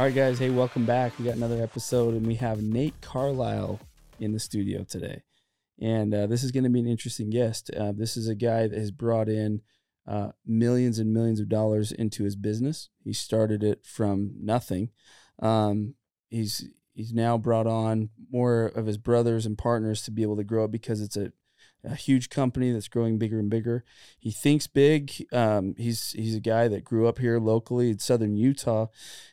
All right, guys. Hey, welcome back. We got another episode, and we have Nate Carlisle in the studio today. And uh, this is going to be an interesting guest. Uh, this is a guy that has brought in uh, millions and millions of dollars into his business. He started it from nothing. Um, he's he's now brought on more of his brothers and partners to be able to grow it because it's a a huge company that's growing bigger and bigger. He thinks big. Um, he's he's a guy that grew up here locally in southern Utah,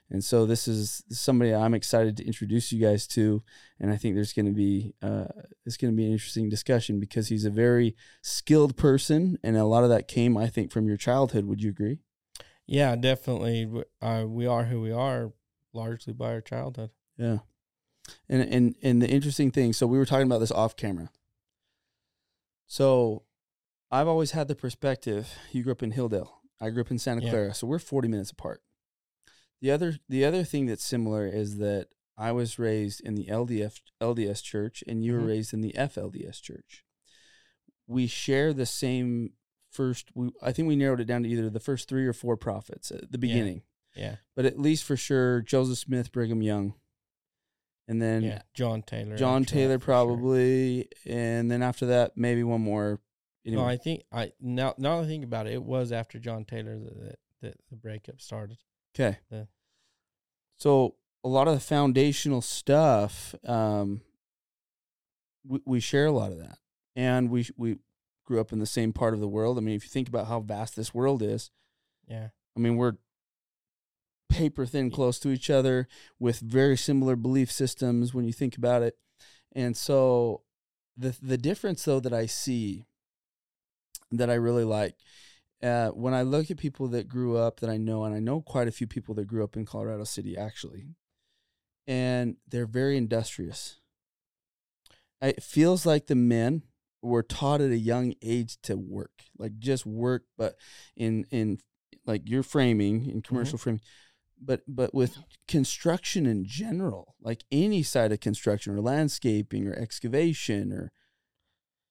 and so this is somebody I'm excited to introduce you guys to. And I think there's going to be uh, it's going to be an interesting discussion because he's a very skilled person, and a lot of that came, I think, from your childhood. Would you agree? Yeah, definitely. Uh, we are who we are largely by our childhood. Yeah, and and and the interesting thing. So we were talking about this off camera so I've always had the perspective. You grew up in Hildale. I grew up in Santa Clara. Yeah. So we're 40 minutes apart. The other the other thing that's similar is that I was raised in the LDF LDS church and you were mm-hmm. raised in the FLDS church. We share the same first we I think we narrowed it down to either the first 3 or 4 prophets at the beginning. Yeah. yeah. But at least for sure Joseph Smith, Brigham Young, and then yeah, John Taylor. John Taylor probably, sure. and then after that maybe one more. Anyway. No, I think I now now I think about it, it was after John Taylor that that, the breakup started. Okay. so a lot of the foundational stuff, um, we, we share a lot of that, and we we grew up in the same part of the world. I mean, if you think about how vast this world is, yeah. I mean, we're paper thin close to each other with very similar belief systems when you think about it. And so the the difference though that I see that I really like uh, when I look at people that grew up that I know, and I know quite a few people that grew up in Colorado City actually, and they're very industrious. It feels like the men were taught at a young age to work, like just work, but in in like your framing in commercial mm-hmm. framing, but but with construction in general, like any side of construction or landscaping or excavation or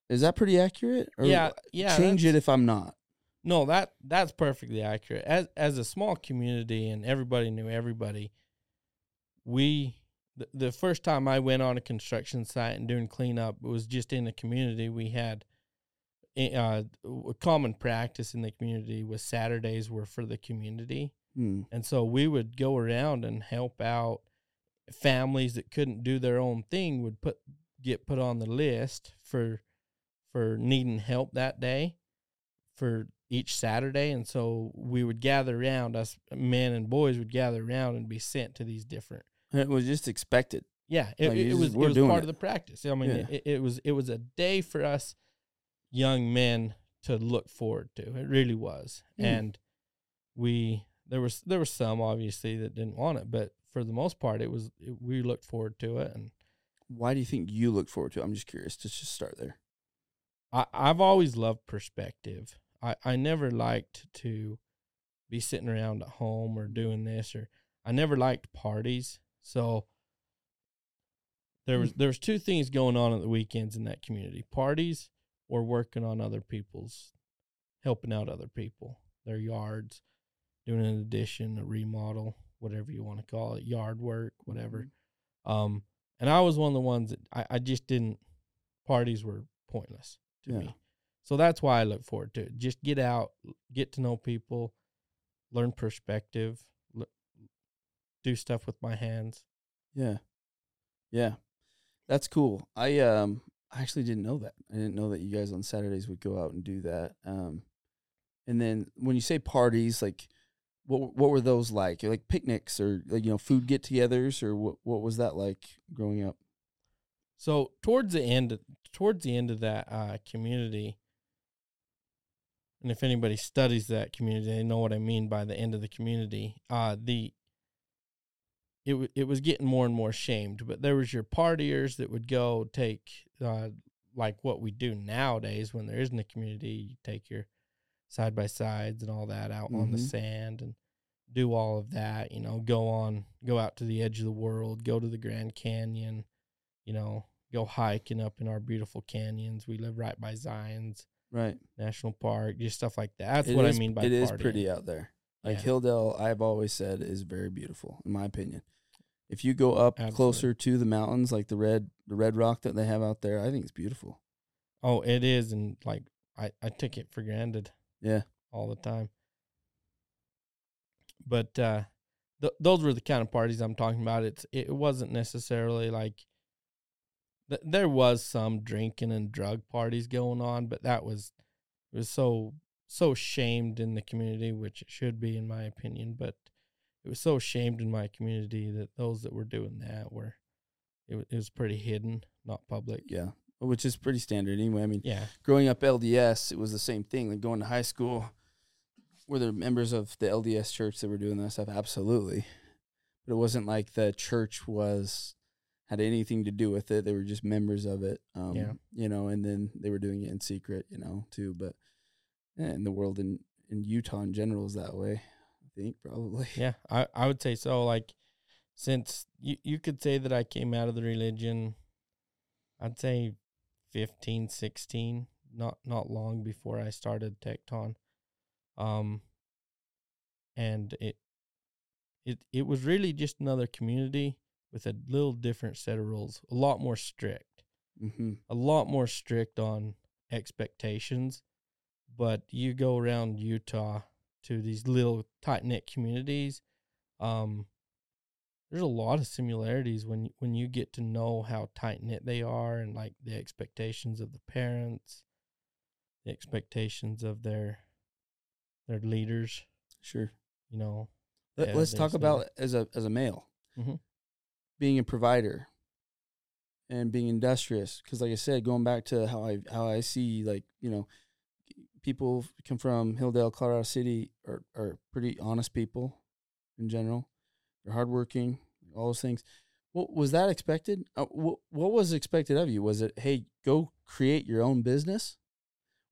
is that pretty accurate? Or yeah, yeah. Change it if I'm not. No, that that's perfectly accurate. As as a small community and everybody knew everybody, we the, the first time I went on a construction site and doing cleanup was just in the community. We had eh, uh, a common practice in the community was Saturdays were for the community. Hmm. And so we would go around and help out families that couldn't do their own thing would put get put on the list for for needing help that day for each Saturday and so we would gather around us men and boys would gather around and be sent to these different it was just expected yeah it, like it, it was, it was part it. of the practice i mean yeah. it, it was it was a day for us young men to look forward to it really was mm. and we there was there was some obviously that didn't want it, but for the most part, it was it, we looked forward to it. And why do you think you look forward to it? I'm just curious. Just just start there. I I've always loved perspective. I I never liked to be sitting around at home or mm-hmm. doing this or I never liked parties. So there was mm-hmm. there was two things going on at the weekends in that community: parties or working on other people's, helping out other people, their yards doing an addition, a remodel, whatever you want to call it, yard work, whatever. Mm-hmm. Um, and I was one of the ones that I, I just didn't. Parties were pointless to yeah. me, so that's why I look forward to it. Just get out, get to know people, learn perspective, l- do stuff with my hands. Yeah, yeah, that's cool. I um I actually didn't know that. I didn't know that you guys on Saturdays would go out and do that. Um, and then when you say parties, like what what were those like? Like picnics or you know food get-togethers or what what was that like growing up? So towards the end towards the end of that uh, community, and if anybody studies that community, they know what I mean by the end of the community. Uh, the it it was getting more and more shamed, but there was your partiers that would go take uh, like what we do nowadays when there isn't a community. You take your side by sides and all that out mm-hmm. on the mm-hmm. sand and do all of that, you know, go on, go out to the edge of the world, go to the Grand Canyon, you know, go hiking up in our beautiful canyons. We live right by Zion's right National Park, just stuff like that. That's it what is, I mean by it is pretty out there. Like Yeah. Hildale, I've always said is very beautiful, in my opinion. If you go up Absolutely. closer to the mountains, like the red the red rock that they have out there, I think it's beautiful. Oh, it is, and like I, I took it for granted Yeah. all the time. But uh, th- those were the kind of parties I'm talking about. It's it wasn't necessarily like th- there was some drinking and drug parties going on, but that was it was so so shamed in the community, which it should be in my opinion. But it was so shamed in my community that those that were doing that were it, wa- it was pretty hidden, not public. Yeah. Which is pretty standard anyway. I mean, Yeah. growing up LDS, it was the same thing. Like going to high school, were there members of the LDS church that were doing that stuff? Absolutely. But it wasn't like the church was had anything to do with it. They were just members of it. Um, Yeah. You know, and then they were doing it in secret, you know, too. But yeah, in the world in, in Utah in general is that way. I think probably. Yeah, I, I would say so. Like, since you, you could say that I came out of the religion, I'd say 15, 16, not, not long before I started Tecton. Um, and it, it, it was really just another community with a little different set of rules, a lot more strict Mm-hmm. a lot more strict on expectations. But you go around Utah to these little tight knit communities, um, there's a lot of similarities when when you get to know how tight knit they are and like the expectations of the parents, the expectations of their their leaders. Sure. You know, Let, let's talk say about as a as a male, Mhm. being a provider and being industrious. Because, like I said, going back to how I how I see, like you know, people come from Hildale, Colorado City, are are pretty honest people in general. They're hardworking, all those things. What was that expected? Uh, what what was expected of you? Was it hey, go create your own business?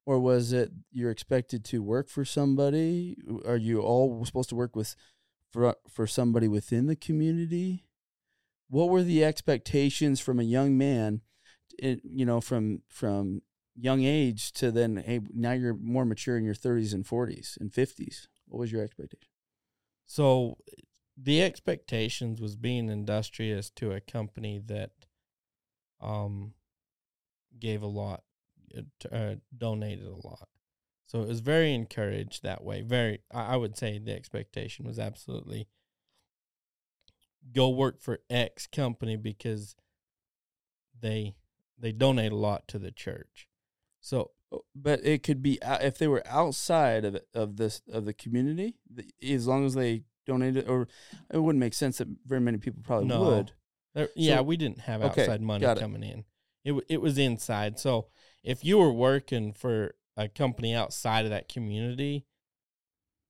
Or was it you're expected to work for somebody? Are you all supposed to work with for for somebody within the community? What were the expectations from a young man, it, you know, from from young age to then hey, now you're more mature in your 30s and 40s and 50s. What was your expectation? So the expectations was being industrious to a company that um gave a lot uh, uh, donated a lot. So it was very encouraged that way. Very I, I would say the expectation was absolutely go work for x company because they they donate a lot to the church. So But it could be if they were outside of of this of the community, as long as they donated, or it wouldn't make sense that very many people probably No. would. Uh, there, yeah, So- we didn't have okay, outside money got it. coming in. It it was inside. So if you were working for a company outside of that community,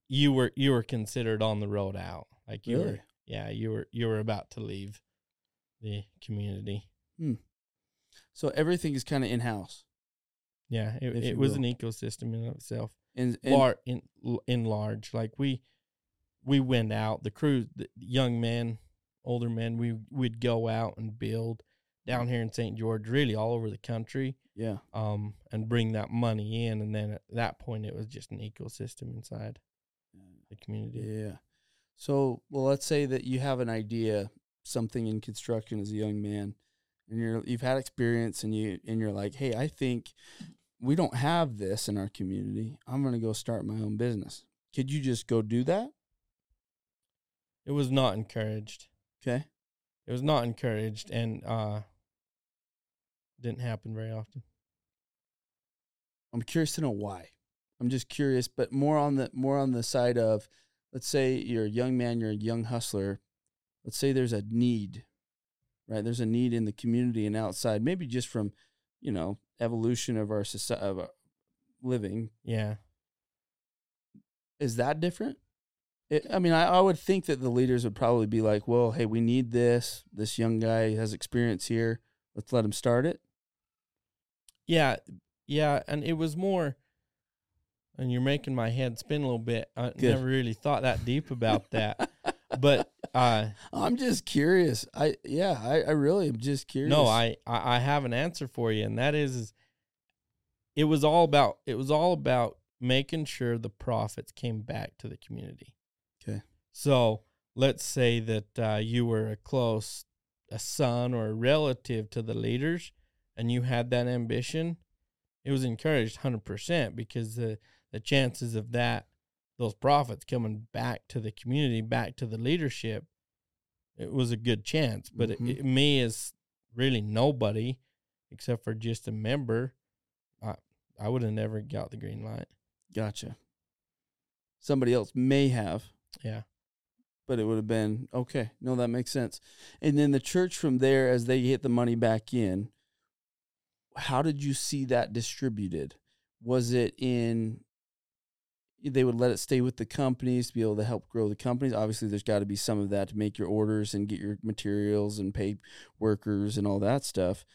you were you were considered on the road out. Like you Really? were, yeah, you were you were about to leave the community. Hmm. So everything is kind of in house. Yeah, it, it was will. an ecosystem in itself. And, and Lar- in in large, like we we went out the crew, the young men, older men. We would go out and build down here in St. George, really all over the country. yeah, um, and bring that money in. And then at that point, it was just an ecosystem inside the community. yeah. So, well, let's say that you have an idea, something in construction as a young man, and you're you've had experience, and you and you're like, hey, I think we don't have this in our community. I'm gonna go start my own business. Could you just go do that? It was not encouraged. Okay. It was not encouraged, and uh, didn't happen very often. I'm curious to know why. I'm just curious, but more on the more on the side of, let's say you're a young man, you're a young hustler. Let's say there's a need, right? There's a need in the community and outside, maybe just from, you know, evolution of our society of our living. Yeah, Is that different? It, I mean, I, I would think that the leaders would probably be like, well, hey, we need this. This young guy has experience here. Let's let him start it. yeah, yeah, and it was more. And you're making my head spin a little bit. I Good. never really thought that deep about that, but uh, I'm just curious. I yeah, I, I really am just curious. No, I, I I have an answer for you, and that is, is it was all about it was all about making sure the profits came back to the community. So let's say that uh, you were a close, a son or a relative to the leaders, and you had that ambition. It was encouraged hundred percent because the the chances of that those profits coming back to the community, back to the leadership, it was a good chance. But Mhm. it, it, me as really nobody, except for just a member, I I would have never got the green light. Gotcha. Somebody else may have, Yeah. But it would have been okay. No, that makes sense. And then the church from there, as they get the money back in, how did you see that distributed? Was it in they would let it stay with the companies to be able to help grow the companies? Obviously, there's got to be some of that to make your orders and get your materials and pay workers and all that stuff.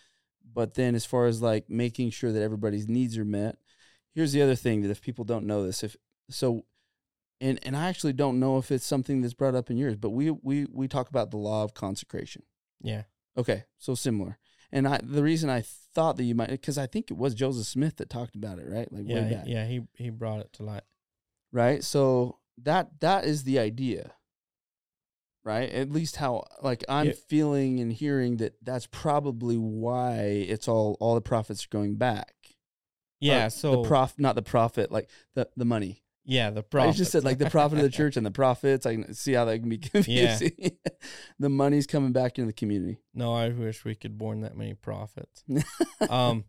But then, as far as like making sure that everybody's needs are met, here's the other thing that if people don't know this, if so, and and I actually don't know if it's something that's brought up in yours, but we we we talk about the law of consecration. Yeah. Okay, so similar. And I the reason I thought that you might because I think it was Joseph Smith that talked about it, right? Like Yeah. way he- back, Yeah. He he brought it to light. right? So that that is the idea, right? At least how like I'm Yeah. feeling and hearing that that's probably why it's all all the profits are going back. Yeah. So the prof, not the profit, like the the money. Yeah, the I profit. just said like the prophet of the church and the profits. I can see how that can be confusing. the money's coming back into the community. No, I wish we could born that many profits. um,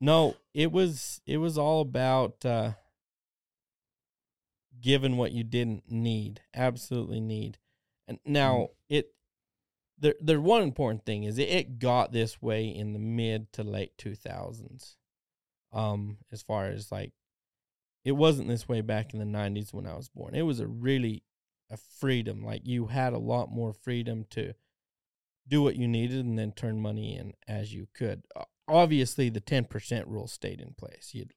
no, it was it was all about uh, giving what you didn't need, absolutely need. And now it, the the one important thing is it, it got this way in the mid to late two thousands. Um, as far as like, it wasn't this way back in the nineties when I was born. It was a really a freedom. Like you had a lot more freedom to do what you needed and then turn money in as you could. Obviously, the ten percent rule stayed in place. You'd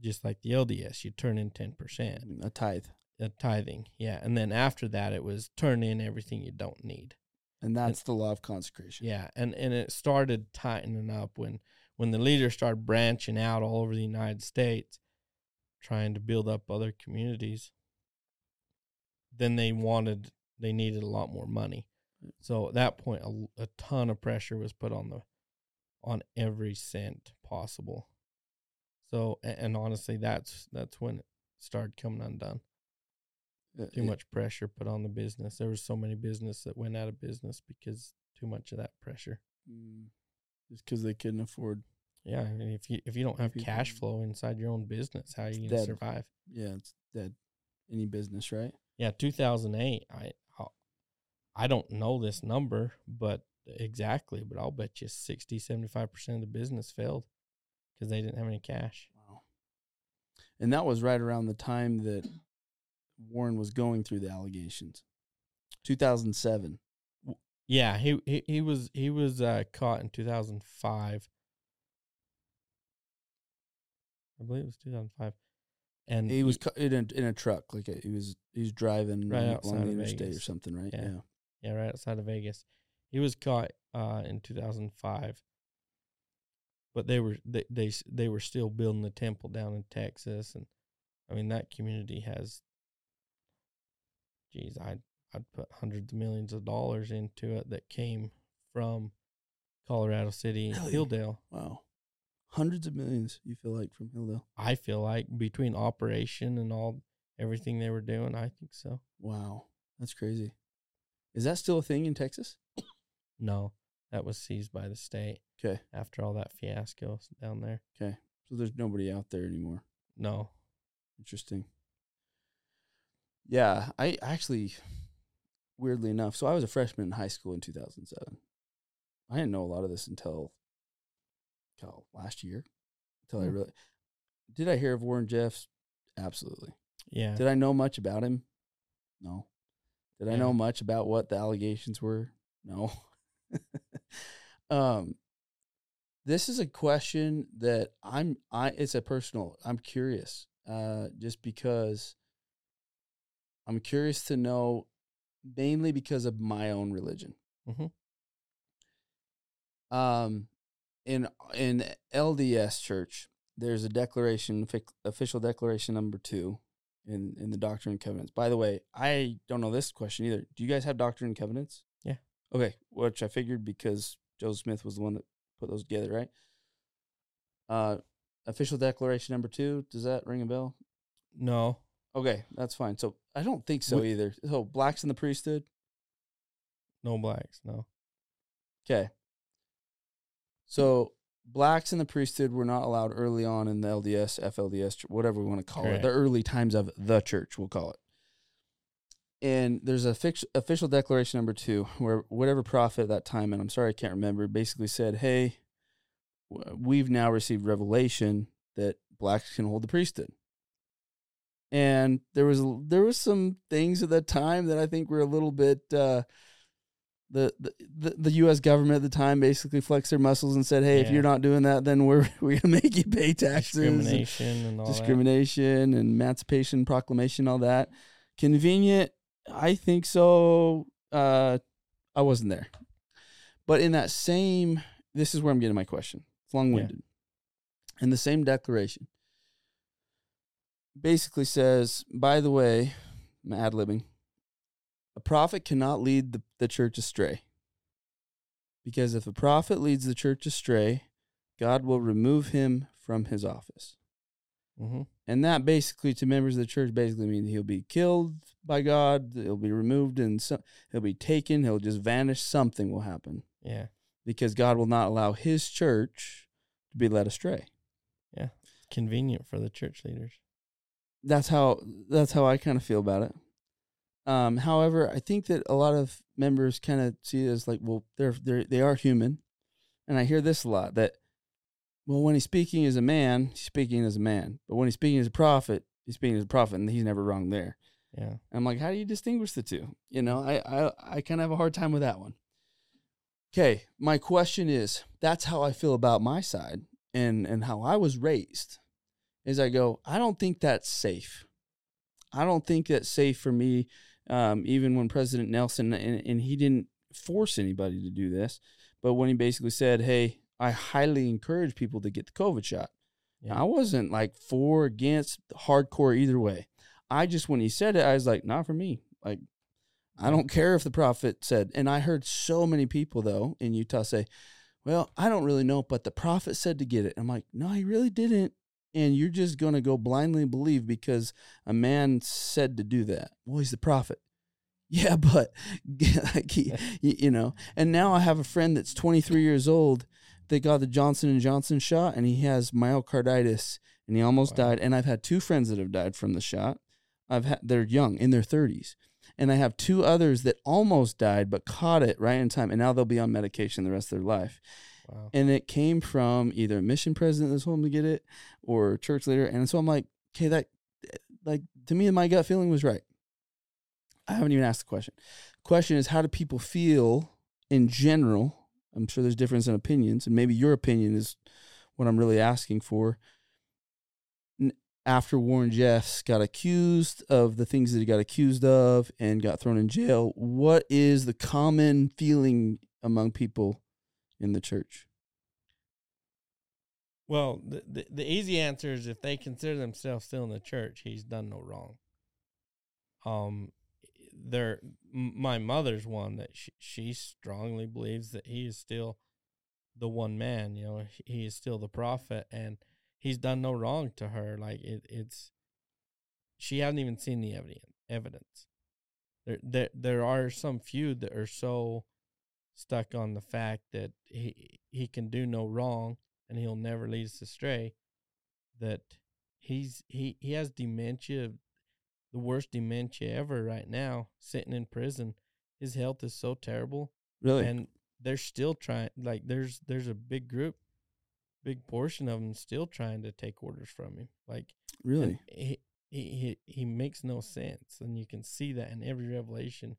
just like the LDS, you turn in ten percent mm, A tithe, A tithing, yeah, and then after that, it was turn in everything you don't need. and that's the law of consecration. Yeah, and and it started tightening up when when the leaders started branching out all over the United States, trying to build up other communities. Then they wanted they needed a lot more money, so at that point, a, a ton of pressure was put on the on every cent possible. So a- and honestly, that's that's when it started coming undone. Uh, Too much pressure put on the business. There was so many business that went out of business because too much of that pressure. mm, just because they couldn't afford. Yeah, I mean, if you if you don't have People- cash flow inside your own business, how are you gonna dead. survive? Yeah, it's dead. Any business, right? Yeah, two thousand eight. I I don't know this number, but exactly, but I'll bet you 60 75 percent of the business failed because they didn't have any cash. Wow. And that was right around the time that Warren was going through the allegations. 2007. Yeah, he he, he was he was uh, caught in two thousand five. I believe it was two thousand five, and He was cu- in a, in a truck, like a, he was he was driving Right like, along the interstate or something, right? Yeah. yeah. Yeah, right outside of Vegas. He was caught uh, in 2005. But they were they, they they were still building the temple down in Texas, and I mean that community has. Geez, I'd I'd put hundreds of millions of dollars into it that came from Colorado City, Really? Hildale. Wow. Hundreds of millions, you feel like, from Hildale. I feel like between operation and all everything they were doing, I think so. Wow. That's crazy. Is that still a thing in Texas? No, that was seized by the state Okay. after all that fiasco down there. Okay. So there's nobody out there anymore. No, Interesting. Yeah, I actually, weirdly enough, so I was a freshman in high school in 2007. I didn't know a lot of this until, until last year. Until I Hmm. really did. I hear of Warren Jeffs? Absolutely. yeah. Did I know much about him? No. Did I know much about what the allegations were? No. um this is a question that I'm I it's a personal I'm curious. Uh just because I'm curious to know mainly because of my own religion. Mhm. Um in in LDS church there's a declaration official declaration number 2 in in the Doctrine and Covenants. By the way, I don't know this question either. Do you guys have Doctrine and Covenants? Yeah. Okay, which I figured because Joe Smith was the one that put those together, right? Uh, official declaration number two. Does that ring a bell? No. Okay, that's fine. So I don't think so We- either. So blacks in the priesthood. No blacks. No. Okay. So blacks in the priesthood were not allowed early on in the LDS, FLDS, whatever we want to call it, the early times of the church, we'll call it. And there's a fix, official declaration number two, where whatever prophet at that time, and I'm sorry I can't remember, basically said, "Hey, we've now received revelation that blacks can hold the priesthood." And there was there was some things at that time that I think were a little bit. Uh, the, the the U.S. government at the time basically flexed their muscles and said, "Hey, if you're not doing that, then we're we're gonna make you pay taxes, Discrimination and all that. and Emancipation Proclamation, all that." Convenient, I think so. Uh, I wasn't there, but in that same, this is where I'm getting my question. It's long winded. In the same declaration, basically says, by the way, I'm ad libbing. A prophet cannot lead the, the church astray. Because if a prophet leads the church astray, God will remove him from his office. Mm-hmm. And that basically, to members of the church, basically means he'll be killed by God, he'll be removed, and so, he'll be taken, he'll just vanish. Something will happen Yeah. because God will not allow his church to be led astray. Yeah. Convenient for the church leaders. that's how that's how I kind of feel about it. Um, however, I think that a lot of members kind of see it as like, well, they're they're they are human, and I hear this a lot that, well, when he's speaking as a man, he's speaking as a man, but when he's speaking as a prophet, he's speaking as a prophet, and he's never wrong there. Yeah. I'm like, how do you distinguish the two? You know, I I, I kind of have a hard time with that one. Okay, my question is, that's how I feel about my side and and how I was raised. Is I go, I don't think that's safe. I don't think that's safe for me. Um, even when President Nelson and, and he didn't force anybody to do this, but when he basically said, "Hey, I highly encourage people to get the COVID shot," Yeah. I wasn't like for against hardcore either way. I just when he said it, I was like, not for me. Like, I don't care if the prophet said. And I heard so many people though in Utah say, "Well, I don't really know, but the prophet said to get it." I'm like, no, he really didn't. And you're just gonna go blindly believe because a man said to do that. Well, he's the prophet. Yeah, but like he, you know. And now I have a friend that's 23 years old that got the Johnson and Johnson shot, and he has myocarditis, and he almost Wow. died. And I've had two friends that have died from the shot. I've had they're young in their 30s, and I have two others that almost died but caught it right in time, and now they'll be on medication the rest of their life. Wow. And it came from either a mission president that's home to get it or church leader, and so I'm like, okay, that eh, like to me, my gut feeling was right. I haven't even asked the question. Question is, how do people feel in general? I'm sure there's difference in opinions, and maybe your opinion is what I'm really asking for. After Warren Jeffs got accused of the things that he got accused of and got thrown in jail, what is the common feeling among people in the church? Well, the, the the easy answer is if they consider themselves still in the church, he's done no wrong. Um, there, my mother's one that she, she strongly believes that he is still the one man. You know, he- is still the prophet, and he's done no wrong to her. Like it, it's she hasn't even seen the evidence. Evidence. There, there, there are some few that are so stuck on the fact that he he can do no wrong and he'll never lead us astray that he's he he has dementia the worst dementia ever right now sitting in prison his health is so terrible Really? and they're still trying like there's there's a big group big portion of them still trying to take orders from him like really? he, he he he makes no sense and you can see that in every revelation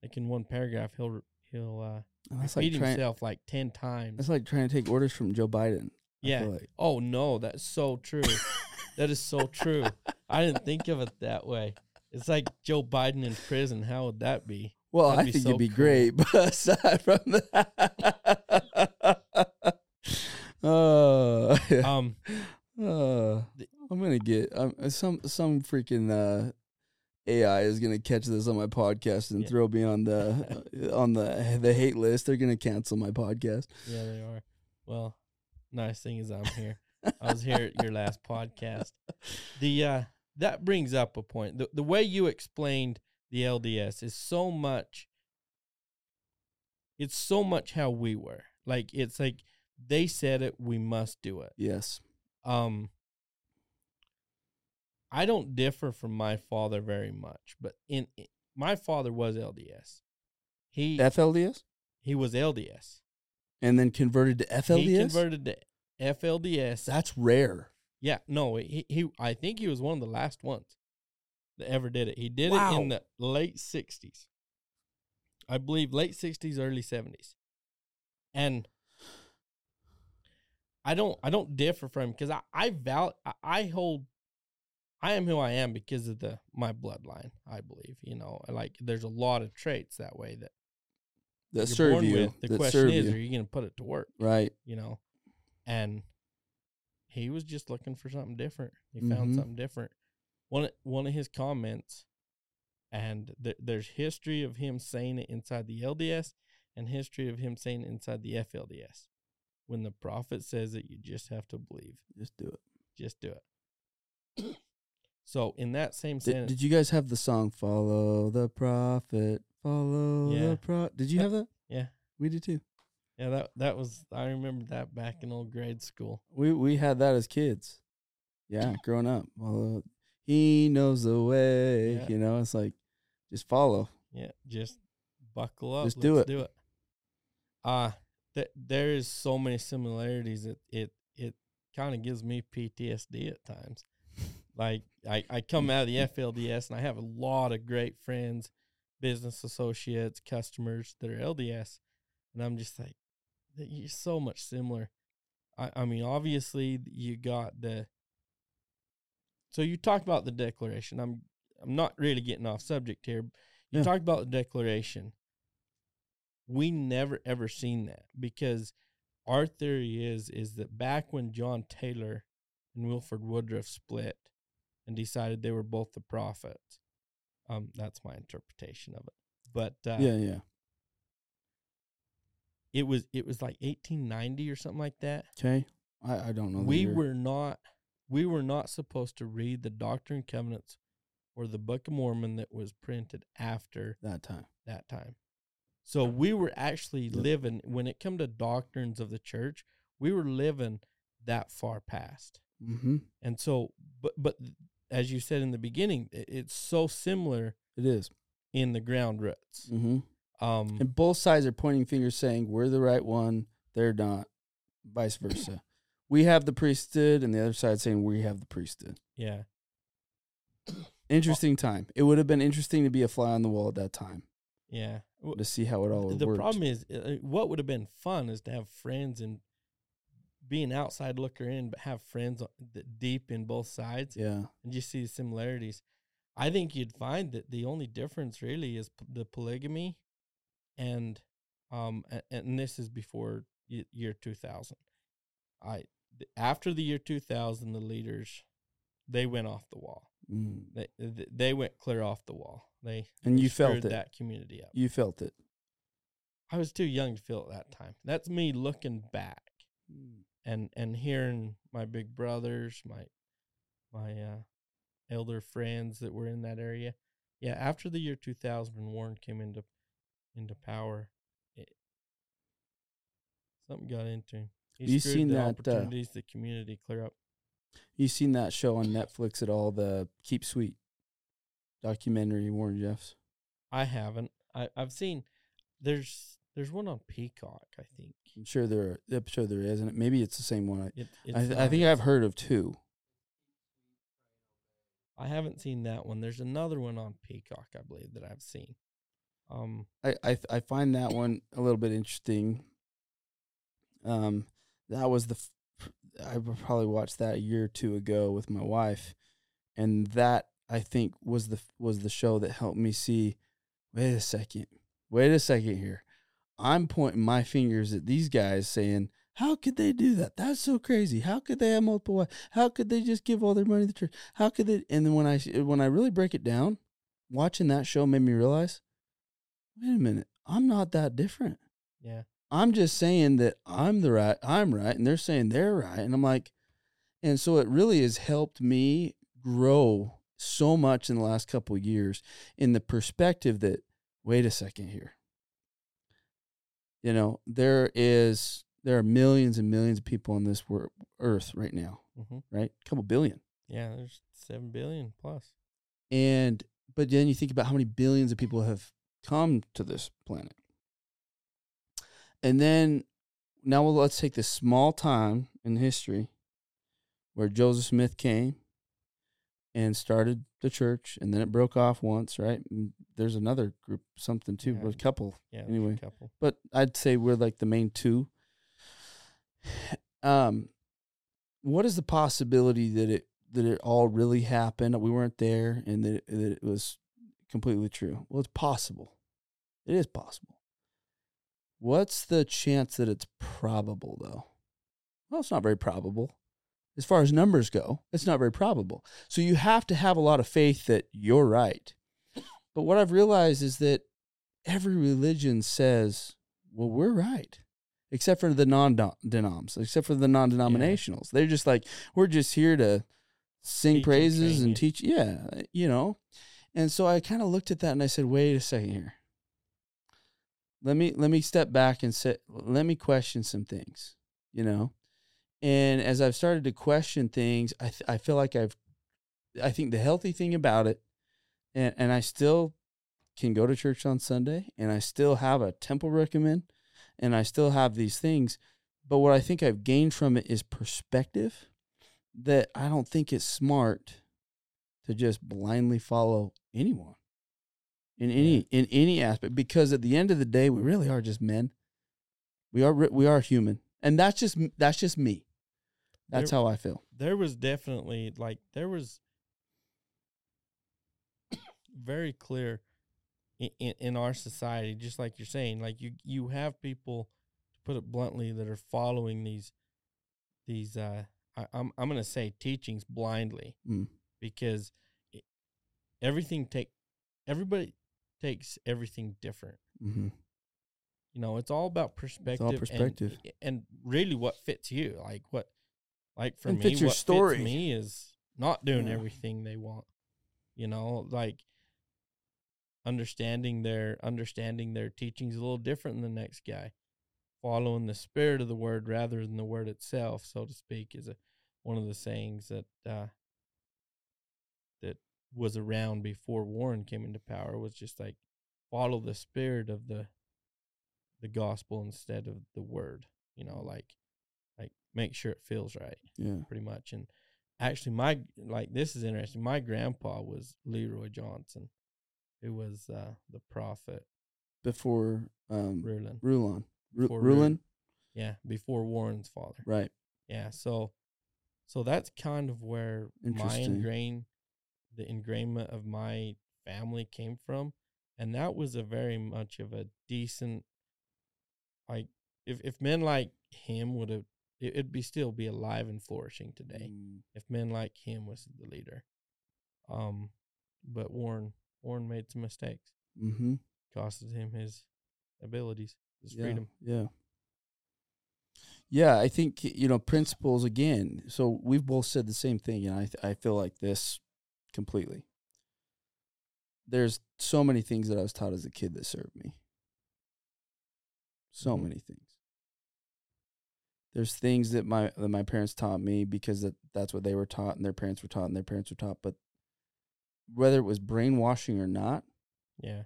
like in one paragraph he'll he'll uh That's like repeat trying. himself like 10 times That's like trying to take orders from Joe Biden. Yeah like. Oh no, that's so true. that is so true. I didn't think of it that way. It's like Joe Biden in prison. How would that be? Well, That'd I be think so it'd be cool. great, but aside from that, uh, Um, uh, I'm gonna get um, some some freaking uh, AI is gonna catch this on my podcast and Yeah. throw me on the on the the hate list. They're gonna cancel my podcast. Yeah, they are. Well, nice thing is I'm here. I was here at your last podcast. The uh that brings up a point. The the way you explained the LDS is so much it's so much how we were. Like it's like they said it, we must do it. Yes. Um I don't differ from my father very much, but in my father was LDS. He FLDS he was LDS. and then converted to FLDS. He converted to FLDS. That's rare. yeah, no, he, he I think he was one of the last ones that ever did it. He did Wow. it in the late sixties. I believe late sixties, early seventies. And I don't I don't differ from him because I, I val I, I hold I am who I am because of the my bloodline, I believe. You know, like there's a lot of traits that way that That serve born you. with. The that question is, you. are you gonna put it to work? right. you know, and he was just looking for something different. He found Mhm. something different. One one of his comments, and th- there's history of him saying it inside the LDS, and history of him saying it inside the FLDS. When the prophet says it, you just have to believe. Just do it. Just do it. So in that same Did, sentence, did you guys have the song "Follow the Prophet"? Follow Yeah. the pro. Did you have that? yeah, We did too. yeah, that that was I remember that back in old grade school. We we had that as kids. Yeah, growing up. Follow. He knows the way. Yeah. You know, it's like just follow. Yeah, just buckle up. Just do it. Do it. Uh th- there is so many similarities that it it kind of gives me PTSD at times. Like I I come out of the FLDS and I have a lot of great friends, business associates, customers that are LDS, and I'm just like, you're so much similar. I I mean, obviously you got the. So you talked about the declaration. I'm I'm not really getting off subject here. You Yeah. talked about the declaration. We never ever seen that because our theory is is that back when John Taylor and Wilford Woodruff split and decided they were both the prophets. Um, that's my interpretation of it. But uh, yeah, yeah. it was it was like 1890 or something like that. Okay. I I don't know. we were not we were not supposed to read the Doctrine and Covenants or the Book of Mormon that was printed after that time. that time. So we were actually Yep. living when it come to doctrines of the church, we were living that far past. Mm-hmm. And so but but as you said in the beginning, it's so similar It is. in the ground roots. Mm-hmm. Um And both sides are pointing fingers, saying we're the right one. They're not. Vice versa. we have the priesthood, and the other side saying we have the priesthood. yeah. Interesting time. It would have been interesting to be a fly on the wall at that time Yeah. To see how it all the worked. problem is uh, what would have been fun is to have friends and be an outside looker in but have friends that deep in both sides yeah. and you see the similarities i think you'd find that the only difference really is p- the polygamy and um a- and, this is before y- year 2000 i th- after the year 2000 the leaders they went off the wall Mm. they th- they went clear off the wall they And you felt it. that community up You felt it. I was too young to feel it that time. That's me looking back and and hearing my big brothers, my my uh, elder friends that were in that area. Yeah, after the year 2000 when Warren came into into power, it, something got into him. He You seen the that, uh, opportunities the community clear up. You seen that show on Netflix at all? The Keep Sweet documentary, Warren Jeffs. I haven't. I I've seen there's there's one on Peacock. I think. I'm sure there. I'm sure there is, and maybe it's the same one. I, it's I, th- I think I've heard of two. I haven't seen that one. There's another one on Peacock, I believe, that I've seen. Um, I I, th- I find that one a little bit interesting. Um, that was the. F- I probably watched that a year or two ago with my wife, and that I think was the was the show that helped me see. Wait a second. Wait a second here. I'm pointing my fingers at these guys, saying How could they do that? That's so crazy. How could they have multiple wives? How could they just give all their money to the church? How could they? And then when I uh, when I really break it down, watching that show made me realize, wait a minute, I'm not that different. Yeah. I'm just saying that I'm the right, I'm right, and they're saying they're right, and I'm like, and so it really has helped me grow so much in the last couple of years in the perspective that wait a second here. You know, there is there are millions and millions of people on this wor- earth right now, Mm-hmm. right? A couple billion. Yeah, there's seven billion plus. And but then you think about how many billions of people have come to this planet. And then now well, let's take this small time in history where Joseph Smith came and started the church and then it broke off once, right? And there's another group something too, Yeah. a couple. Yeah. Anyway. couple. But I'd say we're like the main two. Um what is the possibility that it that it all really happened, we weren't there and that it, that it was completely true? Well, it's possible. It is possible. What's the chance that it's probable though? Well, it's not very probable. As far as numbers go, it's not very probable. So you have to have a lot of faith that you're right. But what I've realized is that every religion says, well, we're right. Except for the non denoms, except for the non denominationals. They're just like, we're just here to sing Teach praises train and teach. Yeah, you know. And so I kind of looked at that and I said, wait a second here. Let me let me step back and say, let me question some things, you know. And as I've started to question things, I th- I feel like I've I think the healthy thing about it, and and I still can go to church on Sunday, and I still have a temple recommend, and I still have these things. But what I think I've gained from it is perspective. That I don't think it's smart to just blindly follow anyone in any in any aspect because at the end of the day we really are just men. We are we are human, and that's just that's just me. That's There- how I feel. there was definitely like there was very clear in, in, in our society just like you're saying like you you have people to put it bluntly that are following these these uh I, I'm I'm going to say teachings blindly Mm. because it, everything take everybody takes everything different Mm-hmm. You know it's all about perspective and- perspective. and, really what fits you like what like for And me fits your what story. fits me is not doing Yeah. everything they want you know like understanding their understanding their teachings a little different than the next guy following the spirit of the word rather than the word itself so to speak is a one of the sayings that uh that was around before Warren came into power was just like follow the spirit of the the gospel instead of the word you know like like make sure it feels right Yeah. pretty much and actually my like this is interesting my grandpa was leroy johnson who was uh the prophet Before um, Rulon. Rulon. Ru- Before Rulon. yeah before warren's father Right. yeah so so that's kind of where my ingrain the ingrainment of my family came from and that was a very much of a decent like if if men like him would have it, it'd be still be alive and flourishing today Mm, if men like him was the leader um but warren warren made some mistakes Mm-hmm. costed him his abilities his yeah, freedom Yeah. Yeah, I think you know principles again. So we've both said the same thing, and I th- I feel like this completely. There's so many things that I was taught as a kid that served me. So Mhm. many things. There's things that my that my parents taught me because that, that's what they were taught, and their parents were taught, and their parents were taught. But whether it was brainwashing or not, yeah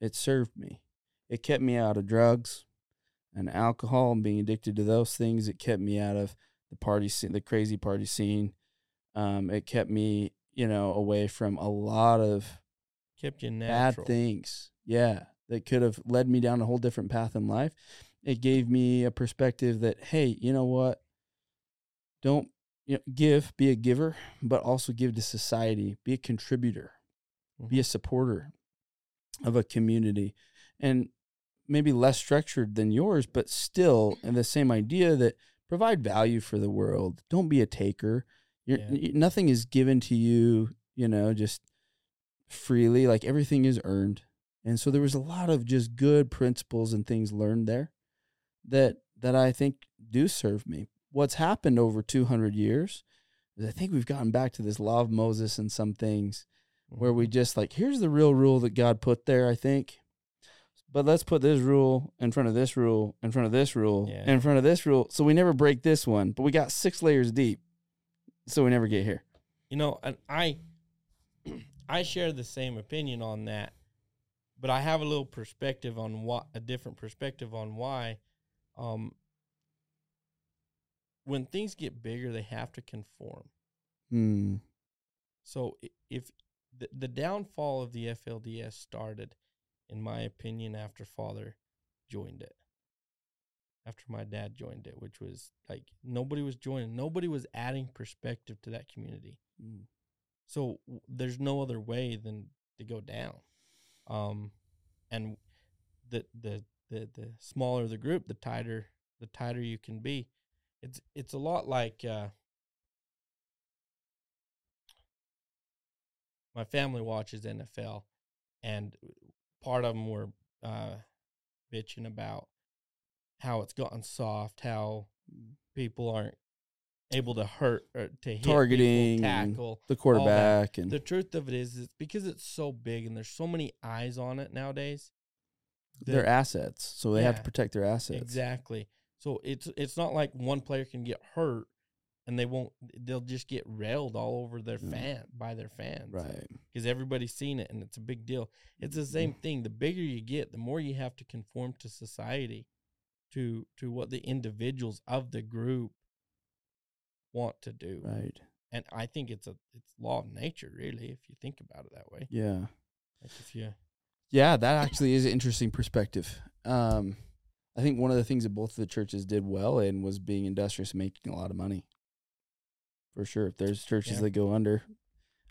it served me. It kept me out of drugs and alcohol and being addicted to those things. It kept me out of the party scene, the crazy party scene. Um, it kept me, you know, away from a lot of kept you bad natural things. Yeah, that could have led me down a whole different path in life. It gave me a perspective that, hey, you know what? Don't you know, give, be a giver, but also give to society. Be a contributor be mm-hmm. a supporter of a community. And maybe less structured than yours, but still in the same idea that provide value for the world. Don't be a taker. You're, Yeah. nothing is given to you, you know, just freely. Like everything is earned. And so there was a lot of just good principles and things learned there that that I think do serve me. What's happened over 200 years is I think we've gotten back to this law of Moses and some things where we mm-hmm. just like here's the real rule that God put there, I think. But let's put this rule in front of this rule, in front of this rule, Yeah. in front of this rule. So we never break this one, but we got six layers deep. So we never get here. You know, and I I share the same opinion on that, but I have a little perspective on what a different perspective on why um when things get bigger they have to conform. Hmm. So if the, the downfall of the FLDS started in my opinion after father joined it. After my dad joined it, which was like nobody was joining, nobody was adding perspective to that community. Mm. So w- there's no other way than to go down. Um, and the the the the smaller the group, the tighter the tighter you can be. It's it's a lot like uh, my family watches NFL, and part of them were uh, bitching about how it's gotten soft, how people aren't able to hurt or to hit Targeting and tackle The quarterback and the truth of it is, is because it's so big and there's so many eyes on it nowadays. their assets. So they have to protect their assets. exactly. So it's it's not like one player can get hurt and they won't. They'll just get railed all over their Mm. fan by their fans, Right. Because everybody's seen it and it's a big deal. It's the same thing. The bigger you get, the more you have to conform to society, to to what the individuals of the group want to do. Right. And I think it's a it's law of nature, really, if you think about it that way. Yeah. Like if you Yeah, that actually is an interesting perspective. Um, I think one of the things that both of the churches did well in was being industrious and making a lot of money. For sure. If there's churches Yeah. that go under,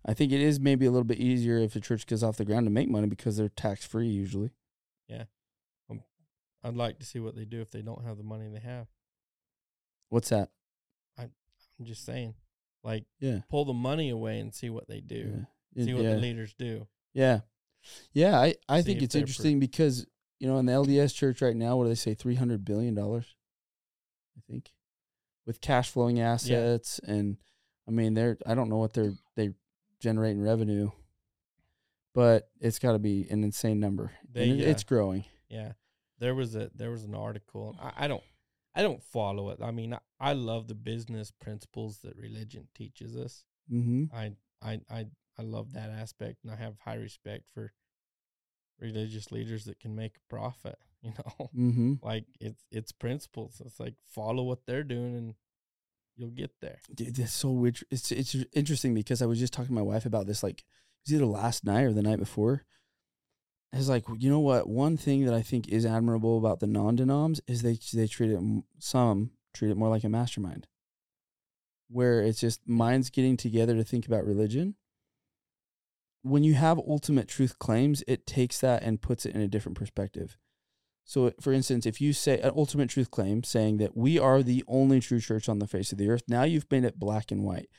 I think it is maybe a little bit easier if a church goes off the ground to make money because they're tax free usually. Yeah. I'd like to see what they do if they don't have the money they have. What's that? I'm just saying, like Yeah. pull the money away and see what they do. Yeah. See what yeah. the leaders do. Yeah. Yeah, I, I See think it's per- interesting because, you know, in the LDS church right now, what do they say, three hundred billion dollars? I think. With cash flowing assets and I mean they're I don't know what they're they generate in revenue, but it's gotta be an insane number. They, and it- it's growing. Yeah, there was a there was an article. I, I don't I don't follow it. I mean, I, I love the business principles that religion teaches us. Mm-hmm. I I I I love that aspect, and I have high respect for religious leaders that can make a profit. You know, Mm-hmm. like it's it's principles. It's like follow what they're doing, and you'll get there. Dude, that's so weird. It's it's interesting because I was just talking to my wife about this like it was either last night or the night before. I was like, you know what? One thing that I think is admirable about the non-denoms is they they treat it some treat it more like a mastermind, where it's just minds getting together to think about religion. When you have ultimate truth claims, it takes that and puts it in a different perspective. So, for instance, if you say an ultimate truth claim saying that we are the only true church on the face of the earth, now you've made it black and white.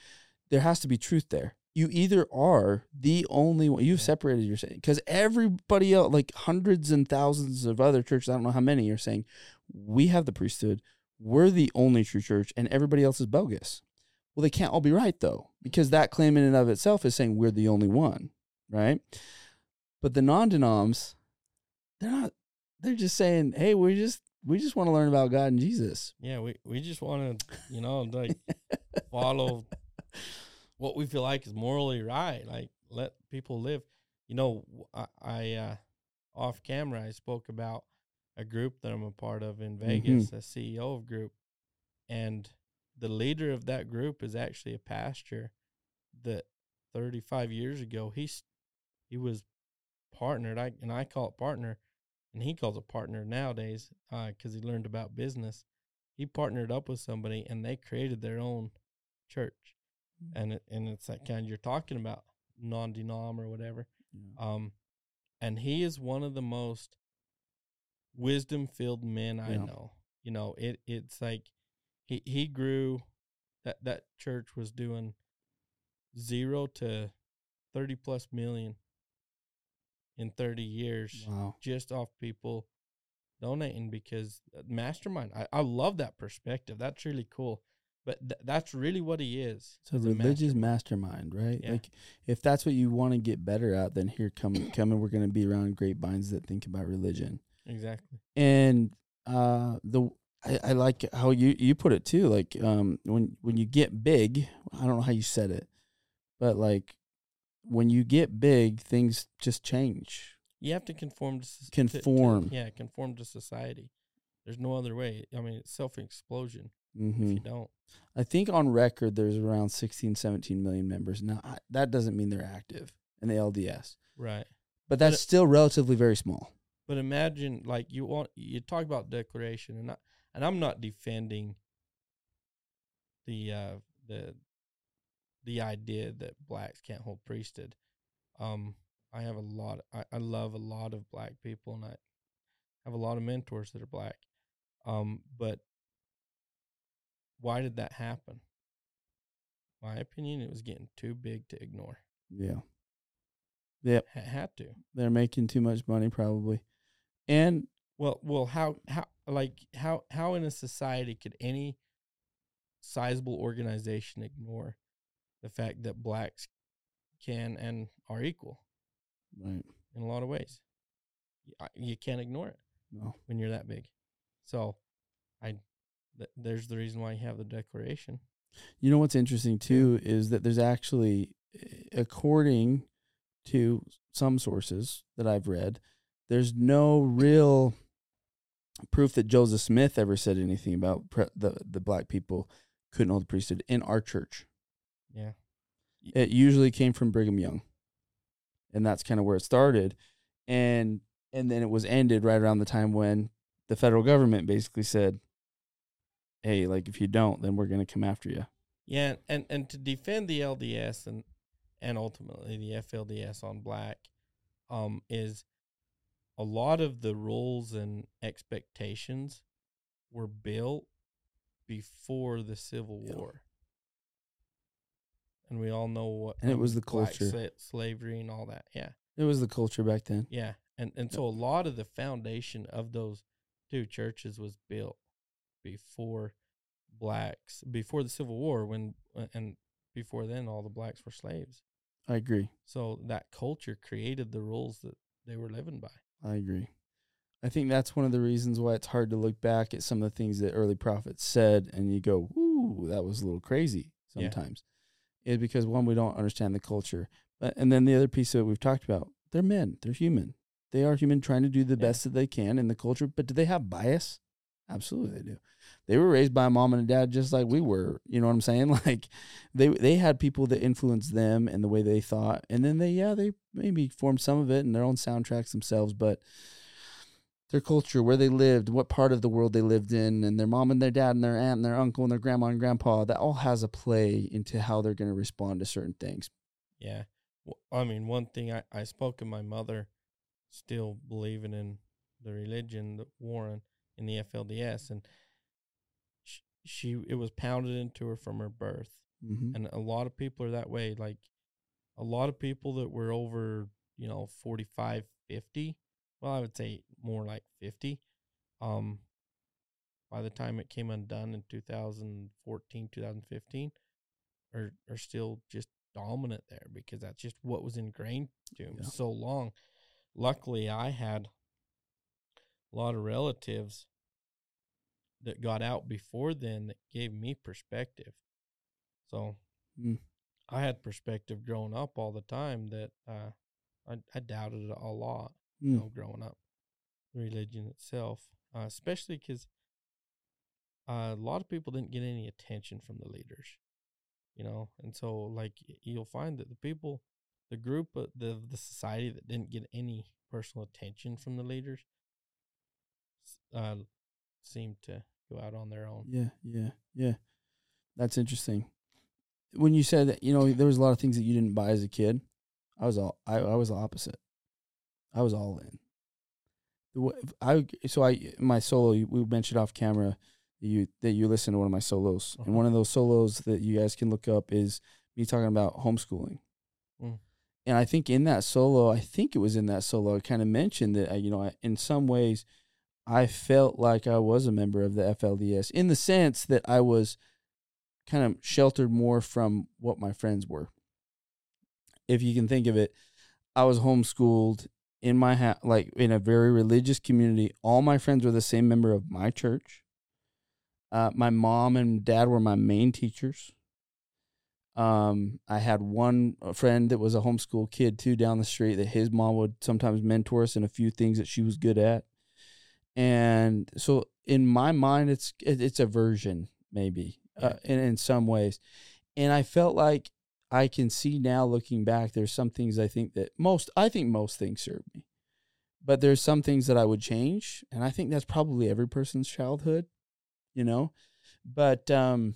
There has to be truth there. You either are the only one, you've separated yourself because everybody else, like hundreds and thousands of other churches, I don't know how many, are saying we have the priesthood, we're the only true church, and everybody else is bogus. Well, they can't all be right though, because that claim in and of itself is saying we're the only one, right? But the non-denoms, they're not. They're just saying, "Hey, we just we just want to learn about God and Jesus." Yeah, we we just want to, you know, like follow what we feel like is morally right. Like let people live. You know, I, I, uh, off camera I spoke about a group that I'm a part of in Vegas, a CEO of group, and the leader of that group is actually a pastor that 35 years ago he's he was partnered. I and I call it partner, and he calls it partner nowadays because he learned about business. He partnered up with somebody, and they created their own church, and it, and it's that kind you're talking about non-denom or whatever. Um, and he is one of the most wisdom filled men I Yeah. know. You know, it it's like he he grew that that church was doing zero to thirty plus million in thirty years Wow. just off people donating because uh, mastermind. I, I love that perspective. That's really cool. But th- that's really what he is. So a religious mastermind. mastermind, right? Yeah. Like if that's what you want to get better at, then here come come and we're gonna be around grapevines that think about religion. Exactly. And uh the I, I like how you, you put it too. Like um when when you get big, I don't know how you said it, but like when you get big, things just change. You have to conform to soc- to- to- Conform. yeah, conform to society. There's no other way. I mean, it's self explosion hmm if you don't. I think on record there's around 16, 17 million members. Now I, that doesn't mean they're active in the LDS, Right. but that's it- still relatively very small. But imagine like you want you talk about declaration and I, and I'm not defending the uh the the idea that blacks can't hold priesthood. Um I have a lot I, I love a lot of black people and I have a lot of mentors that are black. Um but why did that happen? My opinion it was getting too big to ignore. Yeah. Yep. Ha- had to. They're making too much money probably. And Well, well, how how like how how in a society could any sizable organization ignore the fact that blacks can and are equal right. in a lot of ways? You can't ignore it No. when you're that big. So, I th- there's the reason why you have the declaration. You know what's interesting too is that there's actually eh, according to some sources that I've read, there's no real proof that Joseph Smith ever said anything about pre- the the black people couldn't hold the priesthood in our church. Yeah, It usually came from Brigham Young. And that's kind of where it started. And and then it was ended right around the time when the federal government basically said, Hey, like if you don't, then we're gonna come after you. yeah, and and to defend the LDS and and ultimately the FLDS on black, um, is a lot of the rules and expectations were built before the Civil Yeah. War. And we all know what And it um, was the culture. sla- slavery and all that. Yeah. It was the culture back then. Yeah. And and so a lot of the foundation of those two churches was built before blacks before the Civil War when uh, and before then all the blacks were slaves. I agree. So that culture created the rules that they were living by. I agree. I think that's one of the reasons why it's hard to look back at some of the things that early prophets said and you go, "Ooh, that was a little crazy." Yeah. Sometimes, is because one we don't understand the culture, but and then the other piece of it we've talked about, they're men, they're human, they are human, trying to do the Yeah. best that they can in the culture. But do they have bias? Absolutely, they do. They were raised by a mom and a dad just like we were. You know what I'm saying? Like they they had people that influenced them and the way they thought, and then they yeah they maybe formed some of it in their own soundtracks themselves, but their culture, where they lived, what part of the world they lived in, and their mom and their dad and their aunt and their uncle and their grandma and grandpa, that all has a play into how they're going to respond to certain things. Yeah. I mean, one thing I, I spoke to my mother still believing in the religion, the Warren, in the FLDS, and she, it was pounded into her from her birth. Mm-hmm. And a lot of people are that way. Like a lot of people that were over, you know, 45, 50, well, I would say more like 50. Um, by the time it came undone in 2014, 2015, are, are still just dominant there because that's just what was ingrained to them Yeah. so long. Luckily, I had a lot of relatives that got out before then that gave me perspective. So Mm. I had perspective growing up all the time that uh, I, I doubted a lot, you Mm. know, growing up, religion itself, uh, especially because uh, a lot of people didn't get any attention from the leaders, you know, and so like you'll find that the people, the group, of the the society that didn't get any personal attention from the leaders, uh, seemed to go out on their own. Yeah, yeah, yeah. That's interesting. When you said that, you know, there was a lot of things that you didn't buy as a kid. I was all I, I was the opposite. I was all in. I so I my solo you- we mentioned off camera that you that you listen to one of my solos and Uh-huh. one of those solos that you guys can look up is me talking about homeschooling. Mm. And I think in that solo, I think it was in that solo, I kind of mentioned that, uh, you know, I, in some ways, I felt like I was a member of the FLDS in the sense that I was kind of sheltered more from what my friends were. If you can think of it, I was homeschooled in my ha- like in a very religious community. All my friends were the same member of my church. Uh, my mom and dad were my main teachers. Um, I had one friend that was a homeschool kid too down the street that his mom would sometimes mentor us in a few things that she was good at. And so in my mind, it's it, it's a version maybe uh, in in some ways, and I felt like I can see now looking back. There's some things I think that most I think most things serve me, but there's some things that I would change, and I think that's probably every person's childhood, you know. But um,